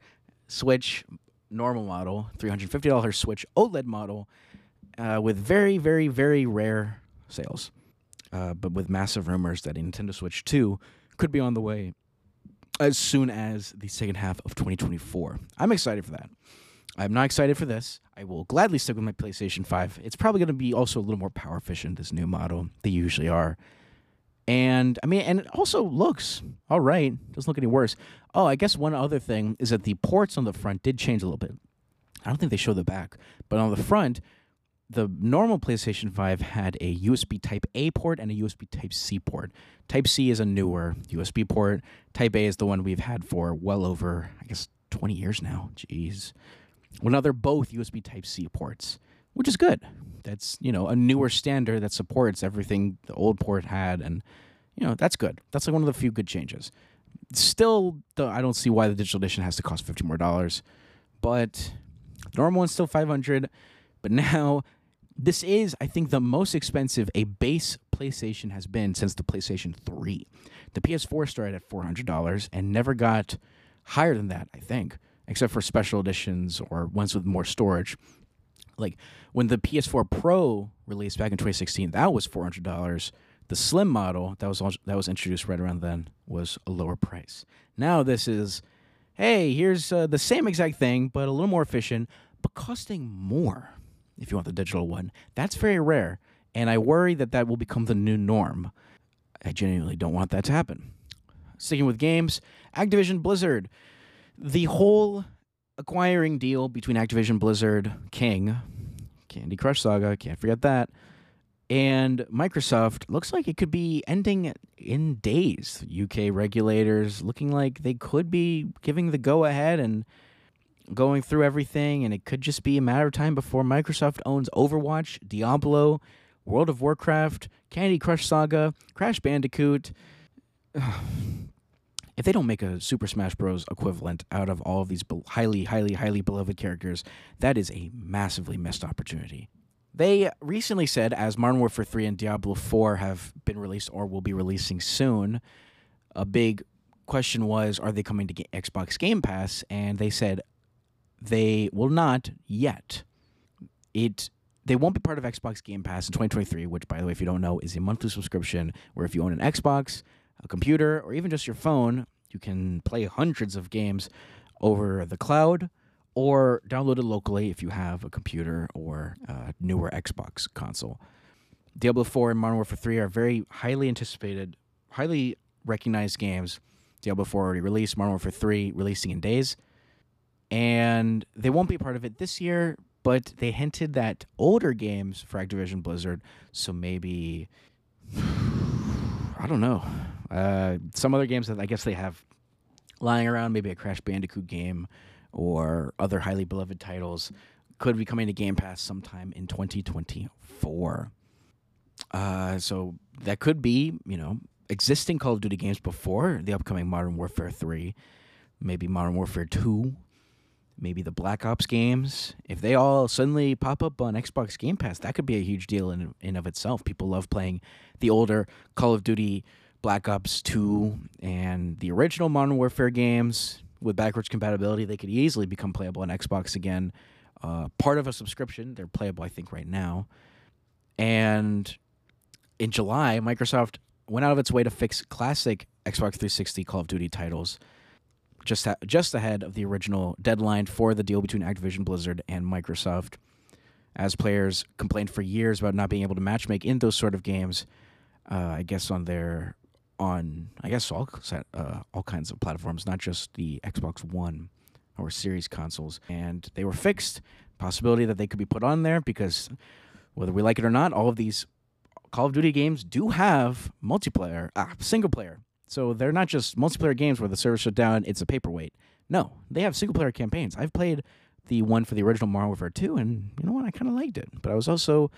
Switch normal model, $350 Switch OLED model, uh, with very, very, very rare sales uh, but with massive rumors that a Nintendo Switch 2 could be on the way as soon as the second half of 2024. I'm excited for that. I'm not excited for this. I will gladly stick with my PlayStation 5. It's probably going to be also a little more power efficient, this new model. They usually are. And I mean, and it also looks all right. Doesn't look any worse. Oh, I guess one other thing is that the ports on the front did change a little bit. I don't think they show the back, but on the front, the normal PlayStation 5 had a USB Type A port and a USB Type C port. Type C is a newer USB port. Type A is the one we've had for well over, I guess, 20 years now. Jeez. Well, now they're both USB Type C ports, which is good. That's, you know, a newer standard that supports everything the old port had. And, you know, that's good. That's like one of the few good changes. Still, I don't see why the digital edition has to cost 50 more dollars. But the normal one's still 500 but now this is, I think, the most expensive a base PlayStation has been since the PlayStation 3. The PS4 started at $400 and never got higher than that, I think, except for special editions or ones with more storage. Like when the PS4 Pro released back in 2016, that was $400. The slim model that was that was introduced right around then was a lower price. Now this is, hey, here's uh, the same exact thing but a little more efficient, but costing more if you want the digital one. That's very rare, and I worry that that will become the new norm. I genuinely don't want that to happen. Sticking with games, Activision Blizzard. The whole acquiring deal between Activision Blizzard, King, Candy Crush Saga, can't forget that, and Microsoft looks like it could be ending in days. UK regulators looking like they could be giving the go ahead and going through everything, and it could just be a matter of time before Microsoft owns Overwatch, Diablo, World of Warcraft, Candy Crush Saga, Crash Bandicoot. if they don't make a Super Smash Bros. equivalent out of all of these highly, highly, highly beloved characters, that is a massively missed opportunity. They recently said, as Modern Warfare 3 and Diablo 4 have been released or will be releasing soon, a big question was, are they coming to Xbox Game Pass? And they said, they will not yet. It they won't be part of Xbox Game Pass in 2023, which, by the way, if you don't know, is a monthly subscription where if you own an Xbox, a computer, or even just your phone, you can play hundreds of games over the cloud or download it locally if you have a computer or a newer Xbox console. Diablo 4 and Modern Warfare 3 are very highly anticipated, highly recognized games. Diablo 4 already released, Modern Warfare 3 releasing in days and they won't be part of it this year. But they hinted that older games for Activision Blizzard, so maybe I don't know, uh, some other games that I guess they have lying around, maybe a Crash Bandicoot game or other highly beloved titles, could be coming to Game Pass sometime in 2024. Uh, so that could be, you know, existing Call of Duty games before the upcoming Modern Warfare 3, maybe Modern Warfare 2, maybe the Black Ops games, if they all suddenly pop up on Xbox Game Pass, that could be a huge deal in in of itself. People love playing the older Call of Duty, Black Ops 2, and the original Modern Warfare games with backwards compatibility. They could easily become playable on Xbox again. Uh, part of a subscription, they're playable, I think, right now. And in July, Microsoft went out of its way to fix classic Xbox 360 Call of Duty titles just ha- just ahead of the original deadline for the deal between Activision Blizzard and Microsoft. As players complained for years about not being able to matchmake in those sort of games, uh, I guess on their on I guess all uh, all kinds of platforms, not just the Xbox One or Series consoles, and they were fixed. Possibility that they could be put on there because whether we like it or not, all of these Call of Duty games do have multiplayer, ah, single player so they're not just multiplayer games where the server shut down, it's a paperweight. No, they have single player campaigns. I've played the one for the original Modern Warfare 2, and you know what? I kind of liked it. But I was also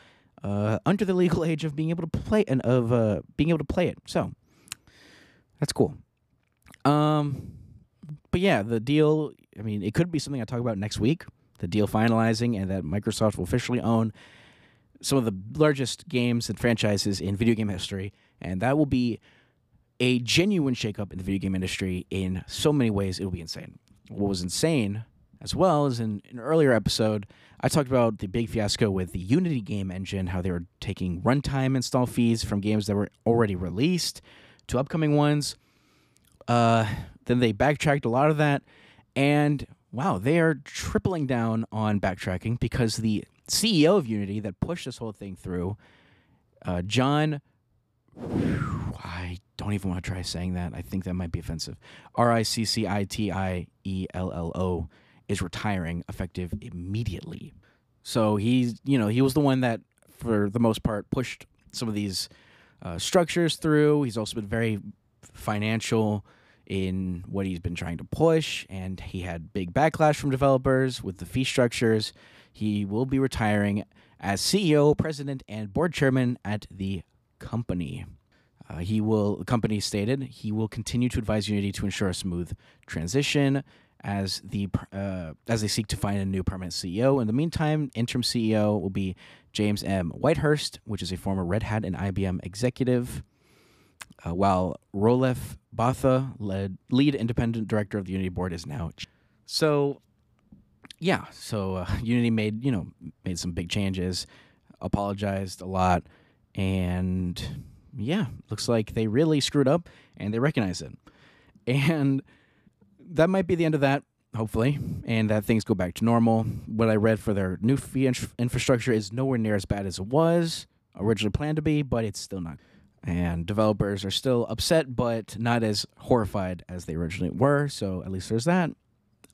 uh, under the legal age of being able to play and of uh, being able to play it. So that's cool. Um, but yeah, the deal. I mean, it could be something I talk about next week. The deal finalizing, and that Microsoft will officially own some of the largest games and franchises in video game history, and that will be a genuine shakeup in the video game industry in so many ways. It'll be insane. What was insane as well as in an earlier episode, I talked about the big fiasco with the Unity game engine, how they were taking runtime install fees from games that were already released to upcoming ones. Uh, then they backtracked a lot of that, and wow, they are tripling down on backtracking because the CEO of Unity that pushed this whole thing through, uh, John I don't even want to try saying that. I think that might be offensive. R I C C I T I E L L O is retiring effective immediately. So he's, you know, he was the one that, for the most part, pushed some of these uh, structures through. He's also been very financial in what he's been trying to push, and he had big backlash from developers with the fee structures. He will be retiring as CEO, president, and board chairman at the company. Uh, he will, the company stated, he will continue to advise Unity to ensure a smooth transition as the uh, as they seek to find a new permanent CEO. In the meantime, interim CEO will be James M. Whitehurst, which is a former Red Hat and IBM executive, uh, while Roelof Botha, led lead independent director of the Unity board, is now. So, yeah, so uh, Unity made you know made some big changes, apologized a lot and yeah, looks like they really screwed up and they recognize it. And that might be the end of that, hopefully, and that things go back to normal. What I read for their new fee infrastructure is nowhere near as bad as it was originally planned to be, but it's still not. And developers are still upset, but not as horrified as they originally were. So at least there's that.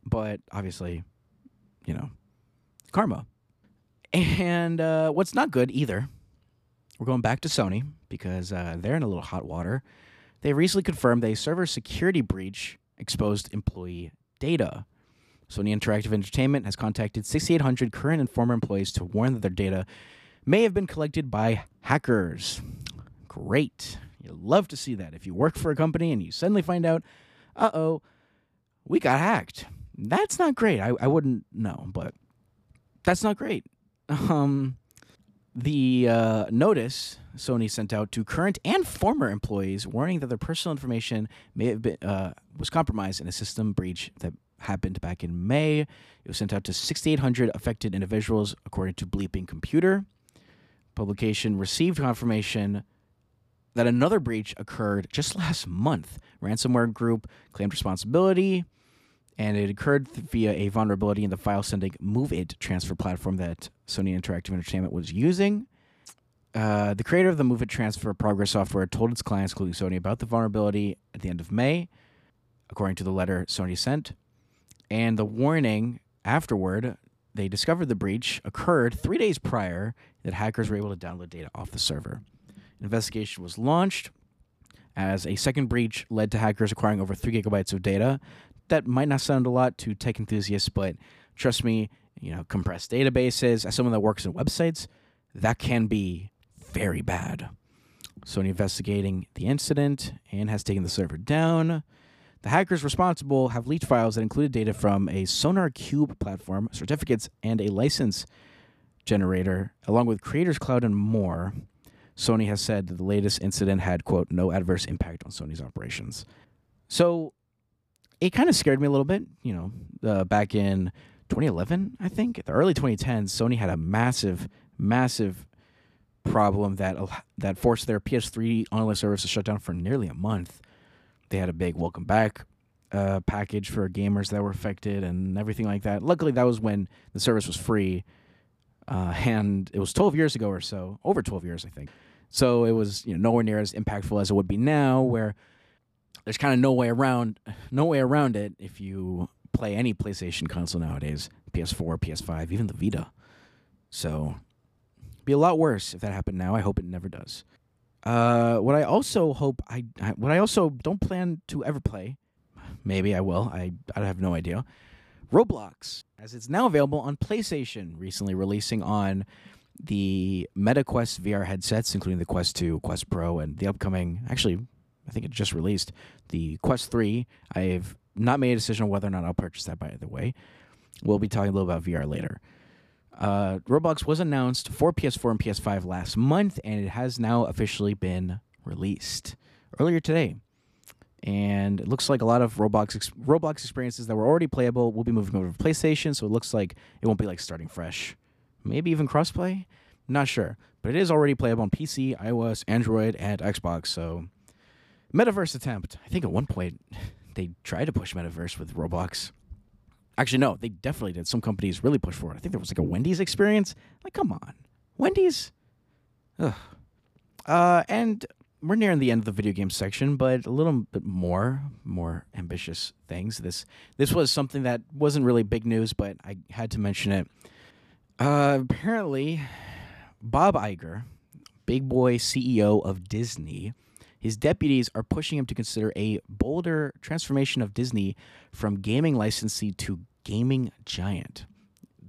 But obviously, you know, karma. And uh, what's not good either we're going back to Sony because uh, they're in a little hot water. They recently confirmed a server security breach exposed employee data. Sony Interactive Entertainment has contacted 6,800 current and former employees to warn that their data may have been collected by hackers. Great. You love to see that. If you work for a company and you suddenly find out, uh oh, we got hacked. That's not great. I, I wouldn't know, but that's not great. Um, the uh, notice Sony sent out to current and former employees, warning that their personal information may have been uh, was compromised in a system breach that happened back in May. It was sent out to 6,800 affected individuals, according to Bleeping Computer. Publication received confirmation that another breach occurred just last month. Ransomware group claimed responsibility and it occurred via a vulnerability in the file sending MOVEit transfer platform that Sony Interactive Entertainment was using. Uh, the creator of the MOVEit transfer progress software told its clients, including Sony, about the vulnerability at the end of May, according to the letter Sony sent. And the warning afterward, they discovered the breach occurred three days prior that hackers were able to download data off the server. An investigation was launched as a second breach led to hackers acquiring over three gigabytes of data that might not sound a lot to tech enthusiasts, but trust me, you know, compressed databases, as someone that works in websites, that can be very bad. Sony investigating the incident and has taken the server down. The hackers responsible have leaked files that included data from a SonarQube platform, certificates, and a license generator, along with Creators Cloud and more. Sony has said that the latest incident had, quote, no adverse impact on Sony's operations. So it kind of scared me a little bit. You know, uh, back in 2011, I think, the early 2010s, Sony had a massive, massive problem that that forced their PS3 online service to shut down for nearly a month. They had a big welcome back uh, package for gamers that were affected and everything like that. Luckily, that was when the service was free, uh, and it was 12 years ago or so, over 12 years, I think. So it was you know nowhere near as impactful as it would be now, where there's kind of no way around no way around it if you play any PlayStation console nowadays, PS4, PS5, even the Vita. So be a lot worse if that happened now. I hope it never does. Uh, what I also hope I, I what I also don't plan to ever play, maybe I will. I I have no idea. Roblox, as it's now available on PlayStation, recently releasing on the MetaQuest VR headsets, including the Quest 2, Quest Pro, and the upcoming, actually, I think it just released, the Quest 3. I've not made a decision on whether or not I'll purchase that, by the way. We'll be talking a little about VR later. Uh, Roblox was announced for PS4 and PS5 last month, and it has now officially been released earlier today. And it looks like a lot of Roblox ex- Roblox experiences that were already playable will be moving over to PlayStation, so it looks like it won't be like starting fresh. Maybe even crossplay? Not sure. But it is already playable on PC, iOS, Android, and Xbox, so Metaverse attempt. I think at one point they tried to push Metaverse with Roblox. Actually, no, they definitely did. Some companies really pushed for it. I think there was like a Wendy's experience. Like, come on, Wendy's. Ugh. Uh, and we're nearing the end of the video game section, but a little bit more, more ambitious things. This this was something that wasn't really big news, but I had to mention it. Uh, apparently, Bob Iger, big boy CEO of Disney, his deputies are pushing him to consider a bolder transformation of Disney from gaming licensee to gaming giant.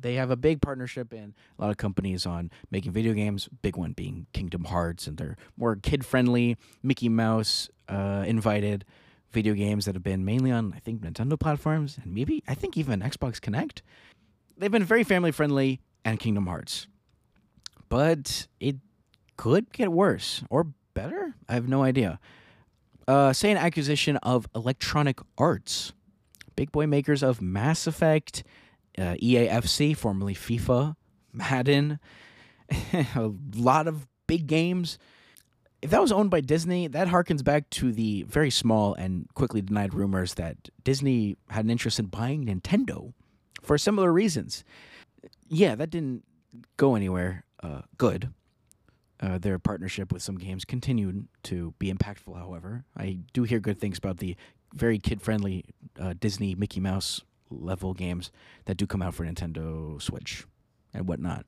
They have a big partnership and a lot of companies on making video games, big one being Kingdom Hearts, and they're more kid friendly, Mickey Mouse uh, invited video games that have been mainly on, I think, Nintendo platforms and maybe, I think, even Xbox Kinect. They've been very family friendly and Kingdom Hearts. But it could get worse or better? I have no idea. Uh, say an acquisition of Electronic Arts, big boy makers of Mass Effect, uh, EAFC, formerly FIFA, Madden, a lot of big games. If that was owned by Disney, that harkens back to the very small and quickly denied rumors that Disney had an interest in buying Nintendo for similar reasons. Yeah, that didn't go anywhere uh, good. Uh, their partnership with some games continued to be impactful, however. I do hear good things about the very kid friendly uh, Disney Mickey Mouse level games that do come out for Nintendo Switch and whatnot.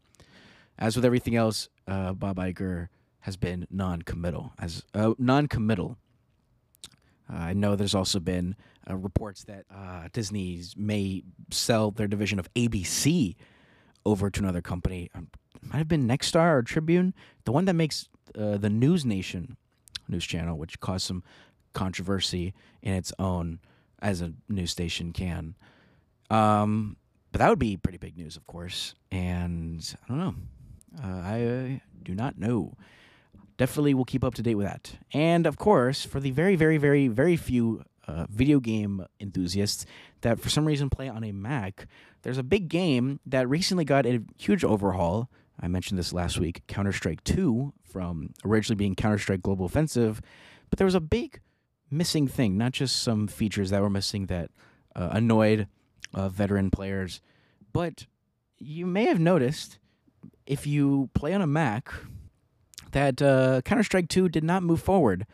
As with everything else, uh, Bob Iger has been non committal. As uh, non committal. Uh, I know there's also been uh, reports that Disney may sell their division of ABC over to another company. Um, might have been Nexstar or Tribune, the one that makes uh, the News Nation news channel, which caused some controversy in its own, as a news station can. Um, but that would be pretty big news, of course. And I don't know. Uh, I uh, do not know. Definitely will keep up to date with that. And of course, for the very, very, very, very few uh, video game enthusiasts that for some reason play on a Mac, there's a big game that recently got a huge overhaul I mentioned this last week Counter Strike 2 from originally being Counter Strike Global Offensive, but there was a big missing thing, not just some features that were missing that uh, annoyed uh, veteran players, but you may have noticed if you play on a Mac that uh, Counter Strike 2 did not move forward.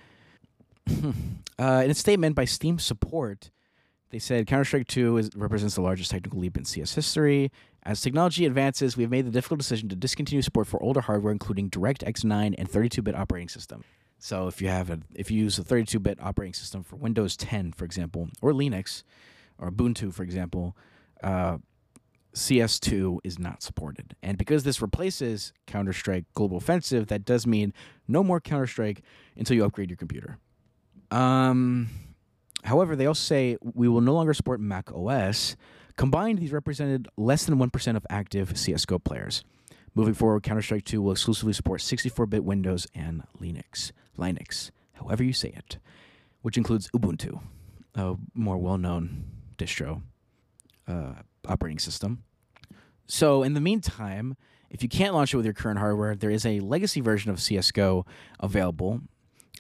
Uh, in a statement by Steam support, they said Counter Strike 2 is, represents the largest technical leap in CS history. As technology advances, we have made the difficult decision to discontinue support for older hardware, including DirectX 9 and 32-bit operating system. So if you have a, if you use a 32-bit operating system for Windows 10, for example, or Linux, or Ubuntu, for example, uh, CS2 is not supported. And because this replaces Counter Strike Global Offensive, that does mean no more Counter Strike until you upgrade your computer. Um, However, they also say we will no longer support Mac OS. Combined, these represented less than 1% of active CSGO players. Moving forward, Counter Strike 2 will exclusively support 64 bit Windows and Linux. Linux, however you say it, which includes Ubuntu, a more well known distro uh, operating system. So, in the meantime, if you can't launch it with your current hardware, there is a legacy version of CSGO available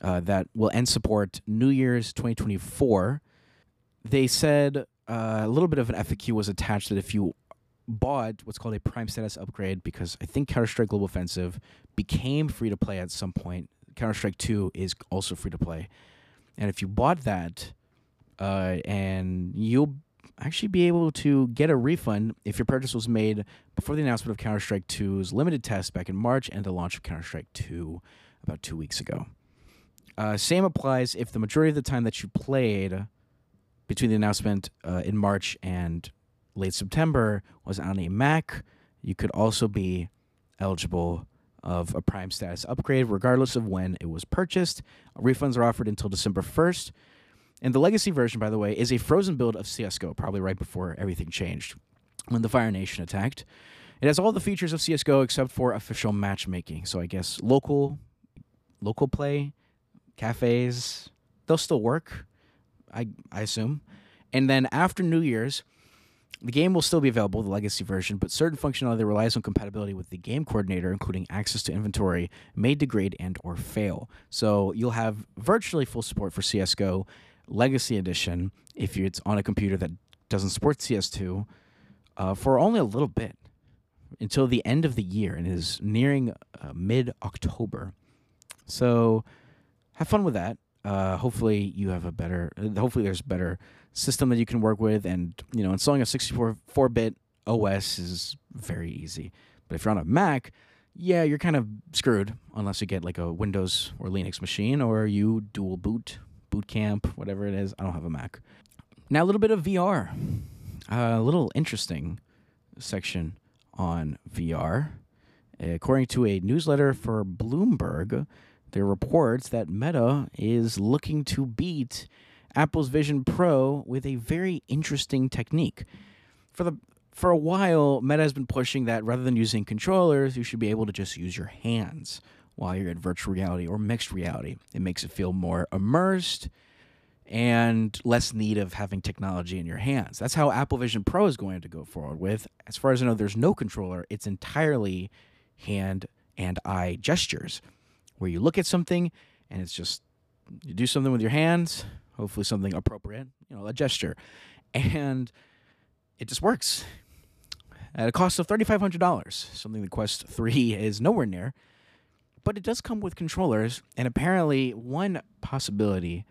uh, that will end support New Year's 2024. They said uh, a little bit of an FAQ was attached that if you bought what's called a Prime status upgrade, because I think Counter Strike Global Offensive became free to play at some point. Counter Strike 2 is also free to play. And if you bought that, uh, and you'll actually be able to get a refund if your purchase was made before the announcement of Counter Strike 2's limited test back in March and the launch of Counter Strike 2 about two weeks ago. Uh, same applies if the majority of the time that you played between the announcement uh, in March and late September was on a Mac. You could also be eligible of a Prime status upgrade, regardless of when it was purchased. Refunds are offered until December 1st. And the legacy version, by the way, is a frozen build of CSGO, probably right before everything changed when the Fire Nation attacked. It has all the features of CSGO except for official matchmaking. So I guess local local play, cafes, they'll still work. I I assume. And then after New Year's, the game will still be available, the legacy version, but certain functionality that relies on compatibility with the game coordinator, including access to inventory, may degrade and or fail. So you'll have virtually full support for CS:GO Legacy Edition if it's on a computer that doesn't support CS2 uh, for only a little bit until the end of the year and is nearing uh, mid October. So have fun with that. Uh, hopefully you have a better. Uh, hopefully there's a better system that you can work with, and you know installing a 64 4 bit OS is very easy. But if you're on a Mac, yeah, you're kind of screwed unless you get like a Windows or Linux machine or you dual boot boot camp, whatever it is. I don't have a Mac. Now, a little bit of VR. A little interesting section on VR. According to a newsletter for Bloomberg, there are reports that Meta is looking to beat Apple's Vision Pro with a very interesting technique. For the for a while, Meta has been pushing that rather than using controllers, you should be able to just use your hands while you're in virtual reality or mixed reality. It makes it feel more immersed and less need of having technology in your hands. That's how Apple Vision Pro is going to go forward with. As far as I know, there's no controller, it's entirely hand and eye gestures where you look at something and it's just you do something with your hands, hopefully something appropriate, you know, a gesture. And it just works at a cost of $3,500, something the Quest 3 is nowhere near but it does come with controllers. And apparently, one possibility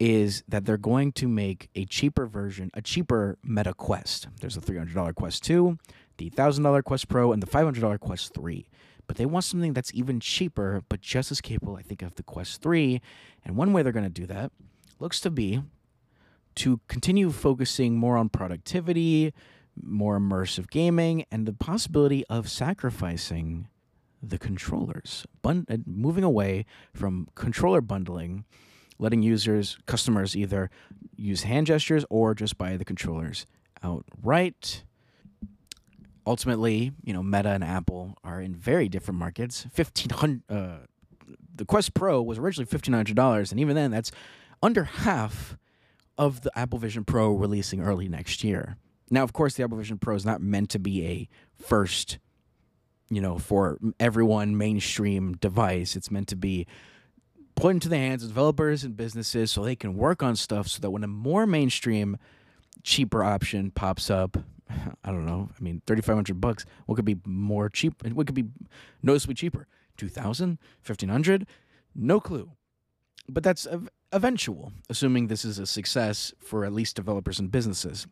is that they're going to make a cheaper version, a cheaper Meta Quest. There's a $300 Quest 2, the $1,000 Quest Pro, and the $500 Quest 3. But they want something that's even cheaper, but just as capable, I think, of the Quest 3. And one way they're going to do that looks to be to continue focusing more on productivity, more immersive gaming, and the possibility of sacrificing the controllers, Bun- uh, moving away from controller bundling, letting users, customers either use hand gestures or just buy the controllers outright. Ultimately, you know, Meta and Apple are in very different markets. Fifteen hundred. Uh, the Quest Pro was originally fifteen hundred dollars, and even then, that's under half of the Apple Vision Pro releasing early next year. Now, of course, the Apple Vision Pro is not meant to be a first you know, for everyone mainstream device. It's meant to be put into the hands of developers and businesses so they can work on stuff so that when a more mainstream, cheaper option pops up, I don't know, I mean, 3500 bucks, what could be more cheap? What could be noticeably cheaper? 2000 1500 No clue. But that's eventual, assuming this is a success for at least developers and businesses.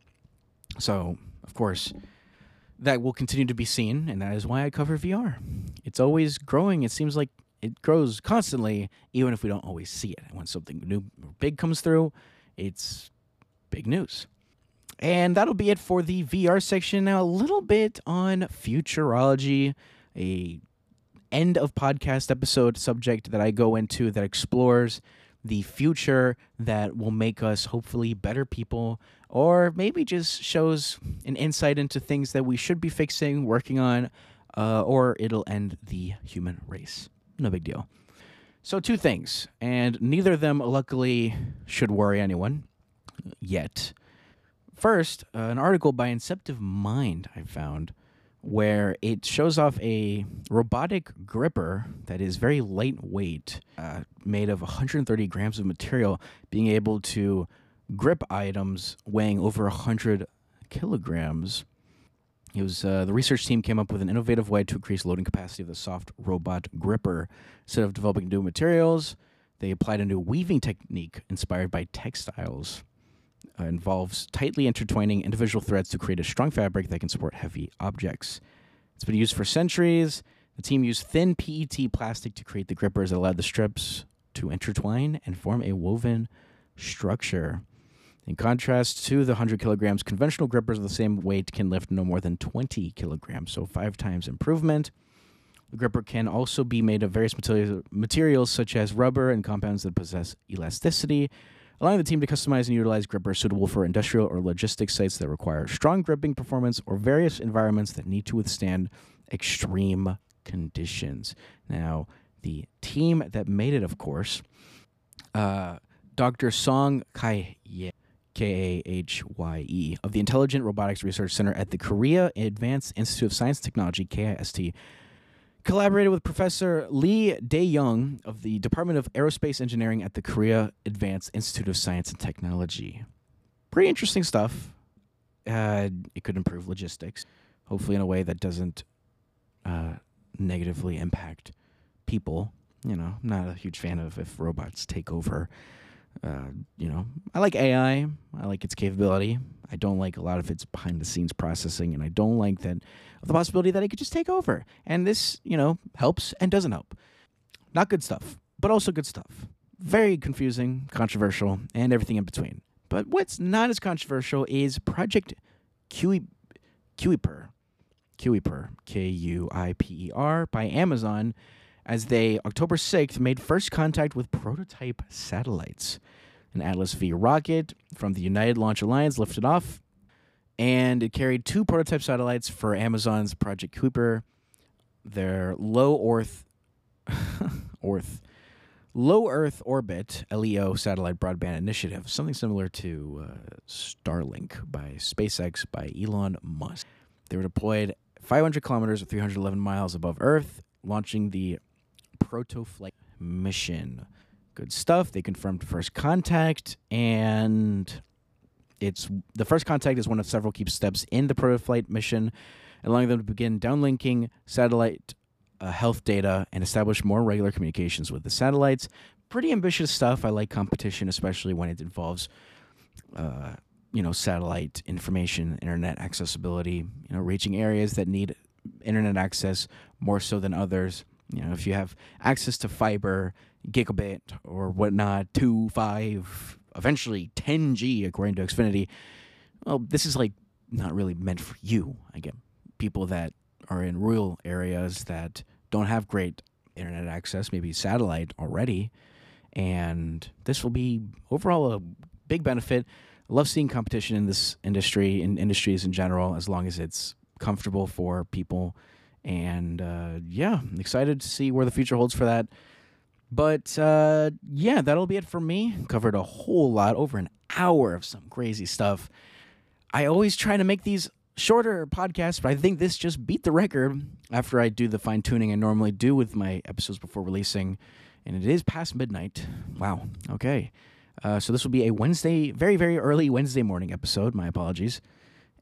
So, of course, that will continue to be seen, and that is why I cover VR. It's always growing. It seems like it grows constantly, even if we don't always see it. When something new big comes through, it's big news. And that'll be it for the VR section. Now, a little bit on futurology, a end of podcast episode subject that I go into that explores the future that will make us hopefully better people, or maybe just shows an insight into things that we should be fixing, working on, uh, or it'll end the human race. No big deal. So, two things, and neither of them, luckily, should worry anyone yet. First, uh, an article by Inceptive Mind I found where it shows off a robotic gripper that is very lightweight, uh, made of 130 grams of material, being able to grip items weighing over 100 kilograms. It was uh, the research team came up with an innovative way to increase loading capacity of the soft robot gripper. Instead of developing new materials, they applied a new weaving technique inspired by textiles uh, involves tightly intertwining individual threads to create a strong fabric that can support heavy objects. It's been used for centuries. The team used thin PET plastic to create the grippers that allowed the strips to intertwine and form a woven structure. In contrast to the 100 kilograms, conventional grippers of the same weight can lift no more than 20 kilograms, so five times improvement. The gripper can also be made of various materials, materials such as rubber and compounds that possess elasticity, allowing the team to customize and utilize grippers suitable for industrial or logistics sites that require strong gripping performance or various environments that need to withstand extreme conditions. Now, the team that made it, of course, uh, Dr. Song Kahye. K A H Y E, of the Intelligent Robotics Research Center at the Korea Advanced Institute of Science and Technology, KIST, collaborated with Professor Lee Dae Young of the Department of Aerospace Engineering at the Korea Advanced Institute of Science and Technology. Pretty interesting stuff. Uh, it could improve logistics, hopefully in a way that doesn't uh, negatively impact people. You know, I'm not a huge fan of if robots take over. Uh, you know, I like AI. I like its capability. I don't like a lot of its behind the scenes processing, and I don't like that the possibility that it could just take over. And this, you know, helps and doesn't help. Not good stuff, but also good stuff. Very confusing, controversial, and everything in between. But what's not as controversial is Project Kuiper, Kuiper, Kuiper, K U I P E R, by Amazon, as they, October 6th, made first contact with prototype satellites. An Atlas V rocket from the United Launch Alliance lifted off and it carried two prototype satellites for Amazon's Project Kuiper. Their low Earth, Earth, low Earth orbit (LEO) satellite broadband initiative, something similar to uh, Starlink by SpaceX by Elon Musk. They were deployed 500 kilometers or 311 miles above Earth, launching the Protoflight mission. Good stuff. They confirmed first contact and it's the first contact is one of several key steps in the protoflight mission, allowing them to begin downlinking satellite uh, health data and establish more regular communications with the satellites. Pretty ambitious stuff. I like competition, especially when it involves, uh, you know, satellite information, internet accessibility. You know, reaching areas that need internet access more so than others. You know, if you have access to fiber, gigabit, or whatnot, two, five, eventually 10G according to Xfinity. Well, this is like not really meant for you. Again, people that are in rural areas that don't have great internet access, maybe satellite already, and this will be overall a big benefit. I love seeing competition in this industry, in industries in general, as long as it's comfortable for people. And uh, yeah, excited to see where the future holds for that. But uh, yeah, that'll be it for me. Covered a whole lot, over an hour of some crazy stuff. I always try to make these shorter podcasts, but I think this just beat the record after I do the fine tuning I normally do with my episodes before releasing. And it is past midnight. Wow. Okay. Uh, so this will be a Wednesday, very, very early Wednesday morning episode. My apologies.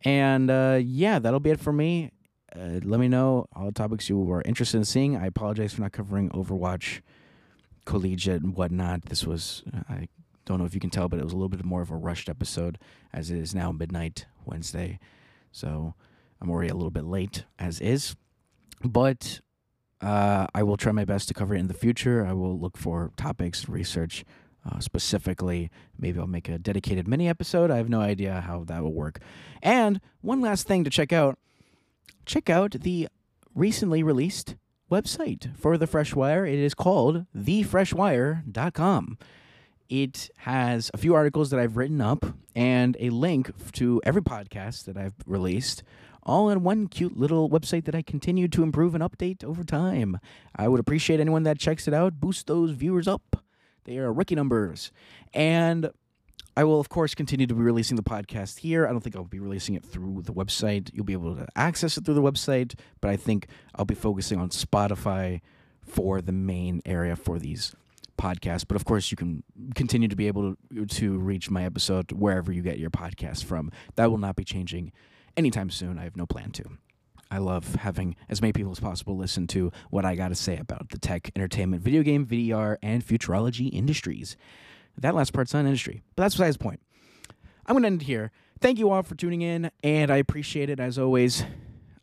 And uh, yeah, that'll be it for me. Uh, let me know all the topics you are interested in seeing. I apologize for not covering Overwatch collegiate and whatnot. This was, I don't know if you can tell, but it was a little bit more of a rushed episode as it is now midnight Wednesday. So I'm already a little bit late as is. But uh, I will try my best to cover it in the future. I will look for topics, research uh, specifically. Maybe I'll make a dedicated mini episode. I have no idea how that will work. And one last thing to check out check out the recently released website for the Fresh Wire. It is called thefreshwire.com. It has a few articles that I've written up and a link to every podcast that I've released, all in one cute little website that I continue to improve and update over time. I would appreciate anyone that checks it out. Boost those viewers up. They are rookie numbers. And I will, of course, continue to be releasing the podcast here. I don't think I'll be releasing it through the website. You'll be able to access it through the website, but I think I'll be focusing on Spotify for the main area for these podcasts. But of course, you can continue to be able to, to reach my episode wherever you get your podcast from. That will not be changing anytime soon. I have no plan to. I love having as many people as possible listen to what I got to say about the tech, entertainment, video game, VDR, and futurology industries. That last part's not industry, but that's besides the point. I'm going to end here. Thank you all for tuning in, and I appreciate it as always.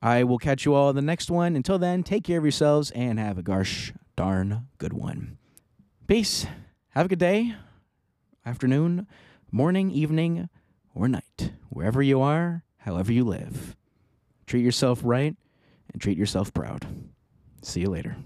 I will catch you all in the next one. Until then, take care of yourselves and have a gosh darn good one. Peace. Have a good day, afternoon, morning, evening, or night, wherever you are, however you live. Treat yourself right and treat yourself proud. See you later.